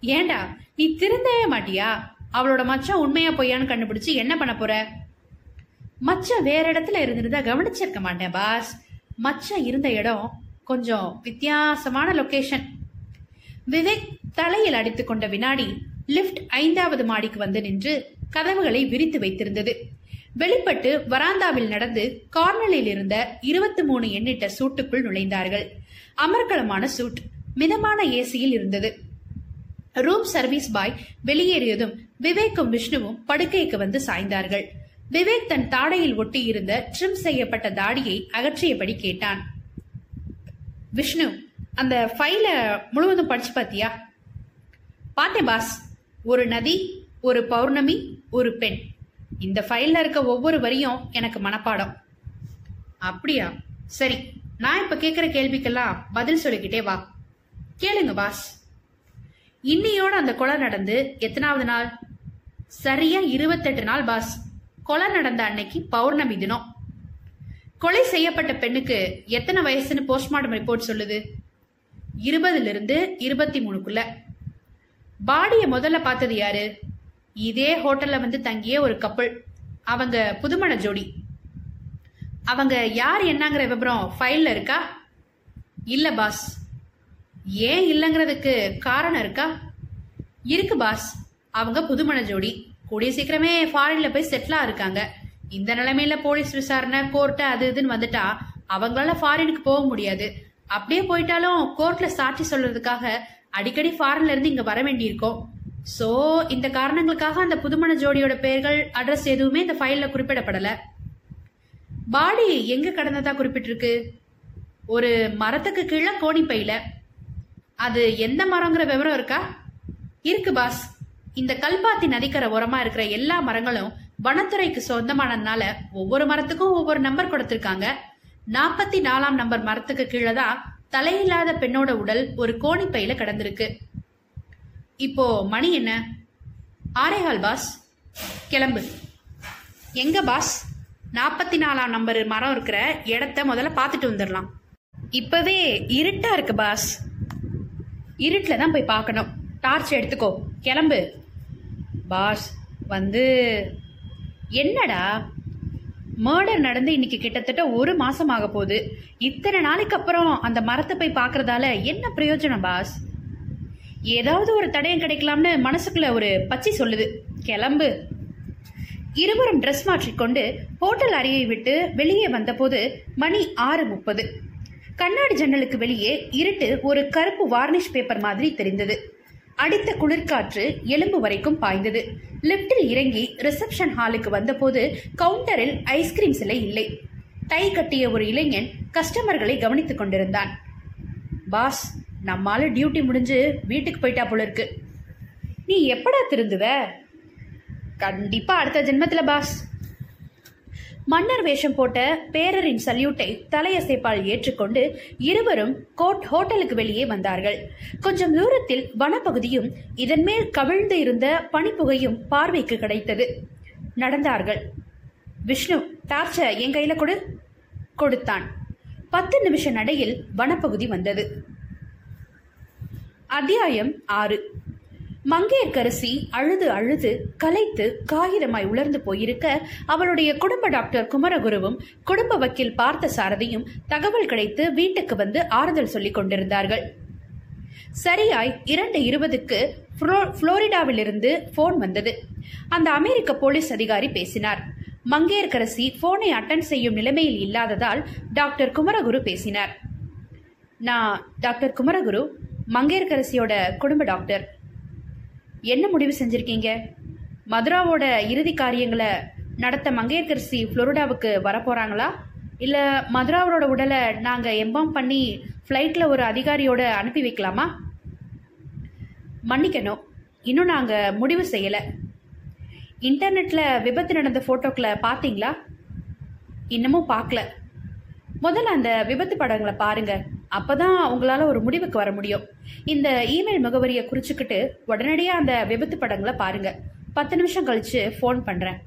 ஏண்டா நீ திருந்தவே மாட்டியா? அவளோட மச்சம் உண்மையா பொய்யான்னு கண்டுபிடிச்சு என்ன பண்ண போற? மச்சம் வேற இடத்துல இருந்திருந்தா கவனிச்சிருக்க மாட்டேன் பாஸ். மச்சம் இருந்த இடம் கொஞ்சம் வித்தியாசமான லொகேஷன் விவேக் தலையில் அடித்துக்கொண்ட வினாடி லிஃப்ட் ஐந்தாவது மாடிக்கு வந்து நின்று கதவுகளை விரித்து வைத்திருந்தது. வெளிப்பட்டு வராந்தாவில் நடந்து கார்னலில் இருந்த இருபத்தி மூணு எண்ணிட்ட சூட்டுக்குள் நுழைந்தார்கள். அமர்க்களமான சூட் மிதமான ஏசியில் இருந்தது. ரூம் சர்வீஸ் பாய் வெளியேறியதும் விவேக்கும் விஷ்ணுவும் படுக்கைக்கு வந்து சாய்ந்தார்கள். விவேக் தன் தாடையில் ஒட்டியிருந்த ட்ரிம் செய்யப்பட்ட தாடியை அகற்றியபடி கேட்டான். விஷ்ணு அந்த ஃபைலை முழுவதும் படிச்சு பாத்தியா? பார்த்தேன் பாஸ் ஒரு நதி ஒரு பௌர்ணமி ஒரு பெண். இந்த ஃபைல்ல இருக்க ஒவ்வொரு வரியும் எனக்கு மனப்பாடம். அப்படியா? சரி நான் இப்ப கேக்குற கேள்விக்கெல்லாம் பதில் சொல்லிக்கிட்டே வா. கேளுங்க பாஸ் இன்னியோட அந்த கொலை நடந்து எத்தனாவது நாள்? சரியா இருபத்தெட்டு நாள் பாஸ் கொலை நடந்த அன்னைக்கு பௌர்ணமி தினம். கொலை செய்யப்பட்ட பெண்ணுக்கு எத்தனை வயசுன்னு போஸ்ட்மார்ட்டம் ரிப்போர்ட் சொல்லுது? இருபதுல இருந்து இருபத்தி மூணுக்குள்ள. பாடிய முதல்ல பார்த்தது யாரு? இதே ஹோட்டல்ல வந்து தங்கிய ஒரு கப்பல் அவங்க புதுமண ஜோடி. அவங்க யார் என்னங்கிற விவரம் ஃபைல்ல இருக்கா? இல்ல பாஸ் ஏன் இல்லைங்கிறதுக்கு காரணம் இருக்கா? இருக்கு பாஸ் அவங்க புதுமண ஜோடி. கூடிய சீக்கிரமே ஃபாரின்ல போய் செட்டிலா இருக்காங்க. இந்த நிலைமையில போலீஸ் விசாரணை கோர்ட்டு அது இதுன்னு வந்துட்டா அவங்களால ஃபாரினுக்கு போக முடியாது. அப்படியே போயிட்டாலும் கோர்ட்ல சாட்சி சொல்றதுக்காக அடிக்கடி ஃபாரின்ல இருந்து இங்க வர வேண்டியிருக்கோம். சோ இந்த காரணங்களுக்காக அந்த புதுமண ஜோடியோட பெயர்கள் அட்ரஸ் எதுவுமே இந்த ஃபைல்ல குறிப்பிடப்படல. பாடி எங்க கடந்ததா குறிப்பிட்டிருக்கு? ஒரு மரத்துக்கு கீழே கோணிப்பையில அது எந்த மரங்கிற விவரம் இருக்கா? இருக்கு பாஸ் இந்த கல்பாத்தி நதிக்கரை உரமா இருக்கிற எல்லா மரங்களும் வனத்துறைக்கு சொந்தமானதுனால ஒவ்வொரு மரத்துக்கும் ஒவ்வொரு நம்பர் கொடுத்திருக்காங்க. நாற்பத்தி நாலாம் நம்பர் மரத்துக்கு கீழே தான் தலையில்லாத பெண்ணோட உடல் ஒரு கோணிப்பையில கிடந்திருக்கு. இப்போ மணி என்ன? ஆரேகால் பாஸ் கிளம்பு. எங்க பாஸ் நாற்பத்தி நாலாம் நம்பர் மரம் இருக்கிற இடத்த முதல்ல பார்த்துட்டு வந்துடலாம். இப்பவே இருட்டா இருக்கு பாஸ் இருட்டில் தான் போய் பார்க்கணும். டார்ச் எடுத்துக்கோ. கிளம்பு. பாஸ் வந்து என்னடா? மர்டர் நடந்து இன்னைக்கு கிட்டத்தட்ட ஒரு மாசம் ஆக போகுது. இத்தனை நாளைக்கு அப்புறம் அந்த மரத்தை போய் பார்க்கறதால என்ன பிரயோஜனம் பாஸ் ஏதாவது ஒரு தடயம் கிடைக்கலாம்னு மனசுக்குள்ள ஒரு பச்சை சொல்லுது. கிளம்பு. இருவரும் ட்ரெஸ் மாற்றிக்கொண்டு ஹோட்டல் அறையை விட்டு வெளியே வந்தபோது மணி ஆறு முப்பது. கண்ணாடி ஜன்னலுக்கு வெளியே இருட்டு ஒரு கருப்பு வார்னிஷ் பேப்பர் மாதிரி தெரிந்தது. அடித்த குளிர்காற்று எலும்பு வரைக்கும் பாய்ந்தது. லிப்டில் இறங்கி ரிசப்ஷன் ஹாலுக்கு வந்தபோது கவுண்டரில் ஐஸ்கிரீம் சிலை இல்லை. டை கட்டிய ஒரு இளைஞன் கஸ்டமர்களை கவனித்துக் கொண்டிருந்தான். பாஸ் நம்மால டியூட்டி முடிஞ்சு வீட்டுக்கு போயிட்டா போல இருக்கு நீ எப்படா திருந்துவ? கண்டிப்பா அடுத்த ஜென்மத்துல பாஸ் மன்னர் வேஷம் போட்ட பேரரின் சல்யூட்டை தலையசைப்பால் ஏற்றுக்கொண்டு இருவரும் கோட் ஹோட்டலுக்கு வெளியே வந்தார்கள். கொஞ்சம் தூரத்தில் வனப்பகுதியும் இதன் மேல் கவிழ்ந்து இருந்த பனிப்புகையும் பார்வைக்கு கிடைத்தது. நடந்தார்கள். விஷ்ணு டார்ச்ச என் கையில கொடு. கொடுத்தான். பத்து நிமிஷ நடையில் வனப்பகுதி வந்தது. அத்தியாயம் ஆறு. மங்கையர்க்கரசி அழுது அழுது கலைத்து காகிதமாய் உலர்ந்து போயிருக்க அவளுடைய குடும்ப டாக்டர் குமரகுருவும் குடும்ப வக்கீல் பார்த்த சாரதியும் தகவல் கிடைத்து வீட்டுக்கு வந்து ஆறுதல் சொல்லிக் கொண்டிருந்தார்கள். சரியாய் இரண்டு இருபதுக்கு புளோரிடாவிலிருந்து போன் வந்தது. அந்த அமெரிக்க போலீஸ் அதிகாரி பேசினார். மங்கையர்க்கரசி போனை அட்டன் செய்யும் நிலைமையில் இல்லாததால் டாக்டர் குமரகுரு பேசினார். நான் டாக்டர் குமரகுரு மங்கையர்க்கரசியோட குடும்ப டாக்டர். என்ன முடிவு செஞ்சுருக்கீங்க? மதுராவோட இறுதி காரியங்களை நடத்த மங்கையர்கரசி ஃப்ளோரிடாவுக்கு வரப்போகிறாங்களா இல்லை மதுராவோட உடலை நாங்கள் எம்பாம் பண்ணி ஃப்ளைட்டில் ஒரு அதிகாரியோட அனுப்பி வைக்கலாமா? மன்னிக்கணும் இன்னும் நாங்கள் முடிவு செய்யலை. இன்டர்நெட்டில் விபத்து நடந்த ஃபோட்டோக்களை பார்த்தீங்களா இன்னமும் பார்க்கல முதல்ல அந்த விபத்து படங்களை பாருங்கள் அப்போ தான் உங்களால் ஒரு முடிவுக்கு வர முடியும். இந்த இமெயில் முகவரியை குறிச்சுக்கிட்டு உடனடியாக அந்த விபத்து படங்களை பாருங்கள் பத்து நிமிஷம் கழித்து ஃபோன் பண்ணுறேன்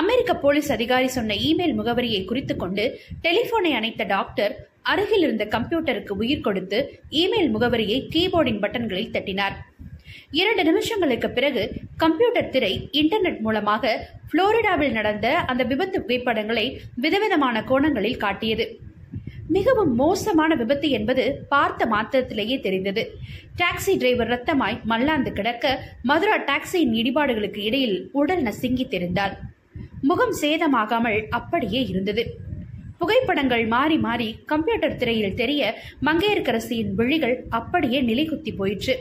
அமெரிக்க போலீஸ் அதிகாரி சொன்ன இமெயில் முகவரியை குறித்து கொண்டு டெலிபோனை அணைத்த டாக்டர் அருகில் இருந்த கம்ப்யூட்டருக்கு உயிர் கொடுத்து இமெயில் முகவரியை கீபோர்டின் பட்டன்களில் தட்டினார். இரண்டு நிமிஷங்களுக்கு பிறகு கம்ப்யூட்டர் திரை இன்டர்நெட் மூலமாக புளோரிடாவில் நடந்த அந்த விபத்து புகைப்படங்களை விதவிதமான கோணங்களில் காட்டியது. மிகவும் மோசமான விபத்து என்பது பார்த்த மாத்திரத்திலேயே தெரிந்தது. டாக்ஸி டிரைவர் ரத்தமாய் மல்லாந்து கிடக்க மதுரா டாக்ஸியின் இடிபாடுகளுக்கு இடையில் உடல் நசுங்கி தெரிந்தாள் முகம் சேதமாகாமல் அப்படியே இருந்தது. புகைப்படங்கள் மாறி மாறி கம்ப்யூட்டர் திரையில் தெரிய மங்கையர்கரசியின் விழிகள் அப்படியே நிலைகுத்தி போயிற்று.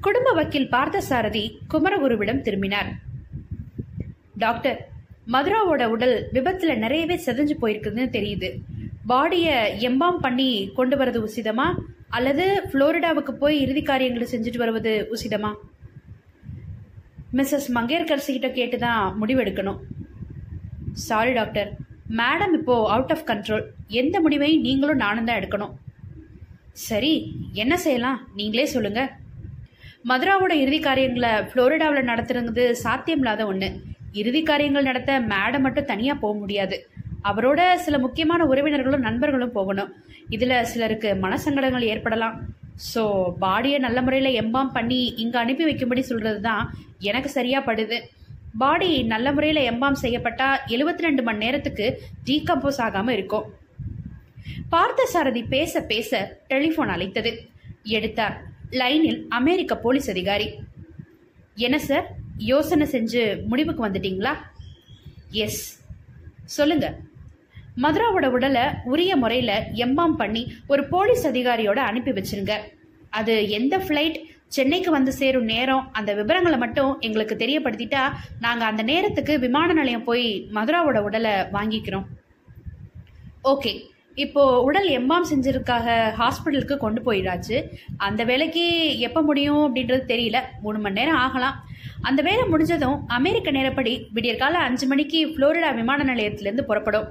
குடும்ப வக்கீல் பார்த்தசாரதி குமரகுருவிடம் திரும்பினார். டாக்டர் மதுராவோட உடல் விபத்துல நிறையவே செதஞ்சு போயிருக்குதுன்னு தெரியுது. பாடியை எம்பாம் பண்ணி கொண்டு வரது உசிதமா? அல்லது ஃப்ளோரிடாவுக்கு போய் இறுதி காரியங்களை செஞ்சுட்டு வருவது உசிதமா? மிஸ்ஸஸ் மங்கேற்கரசி கிட்ட கேட்டு தான் முடிவெடுக்கணும். சாரி டாக்டர் மேடம் இப்போ அவுட் ஆஃப் கண்ட்ரோல் எந்த முடிவையும் நீங்களும் நானும் தான் எடுக்கணும். சரி என்ன செய்யலாம்? நீங்களே சொல்லுங்க. மதுராவோட இறுதி காரியங்களை ஃப்ளோரிடாவில் நடத்துறது சாத்தியமில்லாத ஒன்று இறுதி காரியங்கள் நடத்த மேடம் மட்டும் தனியாக போக முடியாது. அவரோட சில முக்கியமான உறவினர்களும் நண்பர்களும் போகணும். இதில் சிலருக்கு மனசங்கடங்கள் ஏற்படலாம். ஸோ பாடியை நல்ல முறையில் எம்பாம் பண்ணி இங்கே அனுப்பி வைக்கும்படி சொல்கிறது தான் எனக்கு சரியாக படுது. பாடி நல்ல முறையில் எம்பாம் செய்யப்பட்டால் எழுபத்தி ரெண்டு மணி நேரத்துக்கு டீகம்போஸ் ஆகாமல் இருக்கும். பார்த்தசாரதி பேச பேச டெலிஃபோன் அழைத்தது. எடுத்தார். லைனில் அமெரிக்க போலீஸ் அதிகாரி. என்ன சார்? யோசனை செஞ்சு முடிவுக்கு வந்துட்டீங்களா? எஸ் சொல்லுங்கள் மதுராவோட உடலை உரிய முறையில் எம்பாம் பண்ணி ஒரு போலீஸ் அதிகாரியோட அனுப்பி வச்சிருங்க. அது எந்த ஃப்ளைட் சென்னைக்கு வந்து சேரும் நேரம் அந்த விவரங்களை மட்டும் எங்களுக்கு தெரியப்படுத்திட்டா நாங்கள் அந்த நேரத்துக்கு விமான நிலையம் போய் மதுராவோட உடலை வாங்கிக்கிறோம். ஓகே இப்போ உடல் எம்பாம் செஞ்சிருக்காக ஹாஸ்பிட்டலுக்கு கொண்டு போயிடாச்சு அந்த வேலைக்கு எப்போ முடியும் அப்படின்றது தெரியல. மூணு மணி நேரம் ஆகலாம். அந்த வேலை முடிஞ்சதும் அமெரிக்க நேரப்படி விடியற்கால அஞ்சு மணிக்கு ஃப்ளோரிடா விமான நிலையத்திலேருந்து புறப்படும்.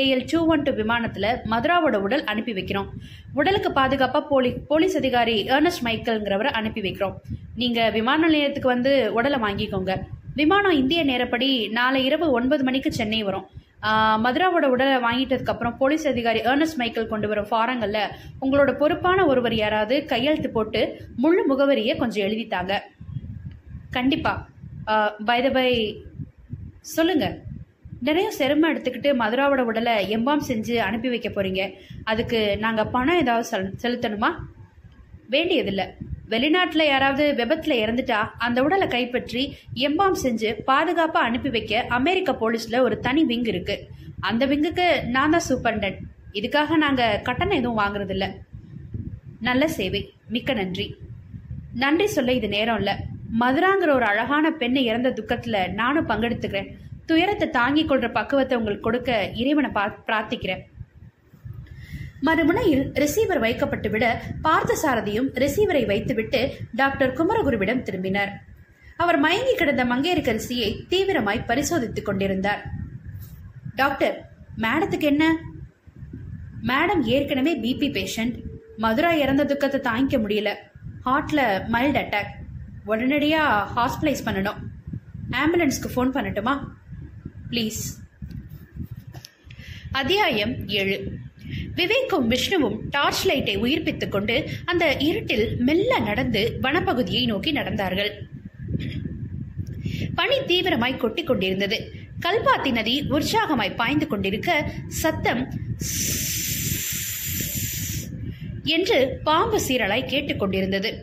ஏஎல் டூ ஒன் டூ விமானத்தில் மதுராவோட உடல் அனுப்பி வைக்கிறோம். உடலுக்கு பாதுகாப்பாக போலி போலீஸ் அதிகாரி ஏர்னஸ்ட் மைக்கேல்ங்கிறவரை அனுப்பி வைக்கிறோம். நீங்கள் விமான நிலையத்துக்கு வந்து உடலை வாங்கிக்கோங்க. விமானம் இந்திய நேரப்படி நாளை இரவு ஒன்பது மணிக்கு சென்னை வரும். மதுராவோட உடலை வாங்கிட்டதுக்கு அப்புறம் போலீஸ் அதிகாரி ஏர்னஸ்ட் மைக்கேல் கொண்டு வரும் ஃபாரங்கள்ல உங்களோட பொறுப்பான ஒருவர் யாராவது கையெழுத்து போட்டு முழு முகவரியை கொஞ்சம் எழுதித்தாங்க. கண்டிப்பா. பை த பை சொல்லுங்க. நிறைய சிரமம் எடுத்துக்கிட்டு மதுராவோட உடலை எம்பாம் செஞ்சு அனுப்பி வைக்க போறீங்க. அதுக்கு நாங்க பணம் ஏதாவது செல்- செலுத்தணுமா? வேண்டியதில்லை. வெளிநாட்டில் யாராவது விபத்தில் இறந்துட்டா அந்த உடலை கைப்பற்றி எம்பாம் செஞ்சு பாதுகாப்பாக அனுப்பி வைக்க அமெரிக்க போலீஸில் ஒரு தனி விங் இருக்கு. அந்த விங்குக்கு நான் தான் சூப்பரண்டன்ட் இதுக்காக நாங்கள் கட்டணம் எதுவும் வாங்குறதில்ல. நல்ல சேவை. மிக்க நன்றி. நன்றி சொல்ல இது நேரம் இல்லை. மதுராங்கிற ஒரு அழகான பெண்ணை இறந்த துக்கத்தில் நானும் பங்கெடுத்துக்கிறேன். துயரத்தை தாங்கிக் கொள்ற பக்குவத்தை உங்களுக்கு கொடுக்க இறைவனை பா பிரார்த்திக்கிறேன். மறுமுனையில் ரிசீவர் வைக்கப்பட்டு விட பார்த்தசாரதியும் ரிசீவரை வைத்துவிட்டு டாக்டர் குமரகுருவிடம் திரும்பினார். அவர் மயங்கி கிடந்த மங்கையரசியை தீவிரமாய் பரிசோதித்துக் கொண்டிருந்தார். டாக்டர் மேடத்துக்கு என்ன? மேடம் ஏற்கனவே பிபி பேஷண்ட் மதுரா இறந்த துக்கத்தை தாங்கிக்க முடியல. ஹார்ட்ல மைல்ட் அட்டாக் உடனடியா ஹாஸ்பிட்டலைஸ் பண்ணணும். ஆம்புலன்ஸ்க்கு ஃபோன் பண்ணட்டுமா? ப்ளீஸ் அத்தியாயம் ஏழு. விவேக்கும் விஷ்ணுவும் டார்ச் லைட்டை உயிர்ப்பித்துக் கொண்டு அந்த இருட்டில் மெல்ல நடந்து வனப்பகுதியை நோக்கி நடந்தார்கள். பனி தீவிரமாய் கொட்டிக் கொண்டிருந்தது. கல்பாத்தி நதி உற்சாகமாய் பாய்ந்து கொண்டிருக்க சத்தம் என்று பாம்பு சீரலாய் கேட்டுக்கொண்டிருந்தது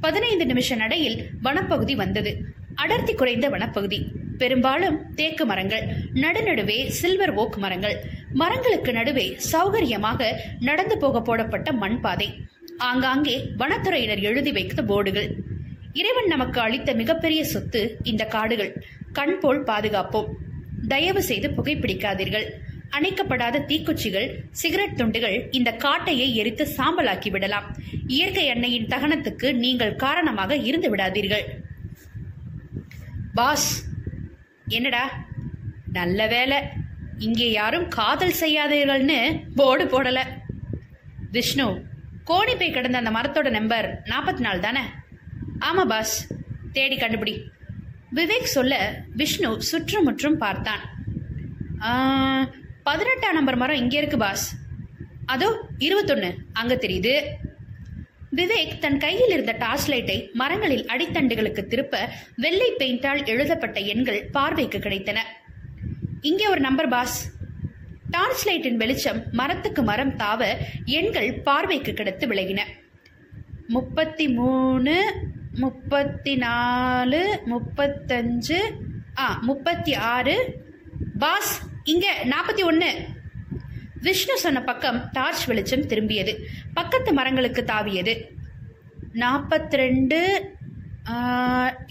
பதினைந்து நிமிஷ நடையில் வனப்பகுதி வந்தது. அடர்த்தி குறைந்த வனப்பகுதி. பெரும்பாலும் தேக்கு மரங்கள் நடுநடுவே சில்வர் ஓக் மரங்கள். மரங்களுக்கு நடுவே சௌகரியமாக நடந்து போக போடப்பட்ட மண் பாதை ஆங்காங்கே வனத்துறையினர் எழுதி வைத்த போர்டுகள். இறைவன் நமக்கு அளித்த மிகப்பெரிய சொத்து இந்த காடுகள். கண் போல் பாதுகாப்போம். தயவு செய்து புகைப்பிடிக்காதீர்கள். அணைக்கப்படாத தீக்குச்சிகள் சிகரெட் துண்டுகள் இந்த காட்டையை எரித்து சாம்பலாக்கி விடலாம். இயற்கை எண்ணெயின் தகனத்துக்கு நீங்கள் காரணமாக இருந்து விடாதீர்கள். பாஸ். என்னடா? நல்ல வேலை இங்கே யாரும் காதல் செய்யாதீர்கள்னு போர்டு போடலை. விஷ்ணு கோணி போய் கிடந்த அந்த மரத்தோட நம்பர் நாற்பத்தி நாலு தானே? ஆமாம் பாஸ். தேடி கண்டுபிடி. விவேக் சொல்ல விஷ்ணு சுற்றுமுற்றும் பார்த்தான். பதினெட்டாம் நம்பர் மரம் இங்கே இருக்கு பாஸ். அதோ இருபத்தொன்று அங்கே தெரியுது. விவேக் தன் கையில் இருந்த டார்ச் லைட்டை மரங்களில் அடித்தண்டுகளுக்கு திருப்ப வெள்ளை பெயிண்டால் எழுதப்பட்ட எண்கள் பார்வைக்கு கிடைத்தன. இங்கே ஒரு நம்பர் பாஸ். டார்ச் லைட்டின் வெளிச்சம் மரத்துக்கு மரம் தாவ எண்கள் பார்வைக்கு கிடைத்து விலகின முப்பத்தி மூணு முப்பத்தி நாலு முப்பத்தஞ்சு ஆ முப்பத்தி ஆறு. பாஸ் இங்கே நாற்பத்தி ஒன்று விஷ்ணு சொன்ன பக்கம் டார்ச் வெளிச்சம் திரும்பியது. பக்கத்து மரங்களுக்கு தாவியது. நாற்பத்தி ரெண்டு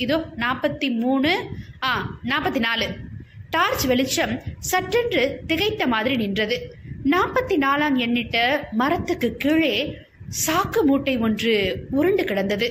இதோ நாற்பத்தி மூணு ஆ நாற்பத்தி நாலு டார்ச் வெளிச்சம் சற்றென்று திகைத்த மாதிரி நின்றது. நாற்பத்தி நாலாம் எண்ணிட்ட மரத்துக்கு கீழே சாக்கு மூட்டை ஒன்று உருண்டு கிடந்தது.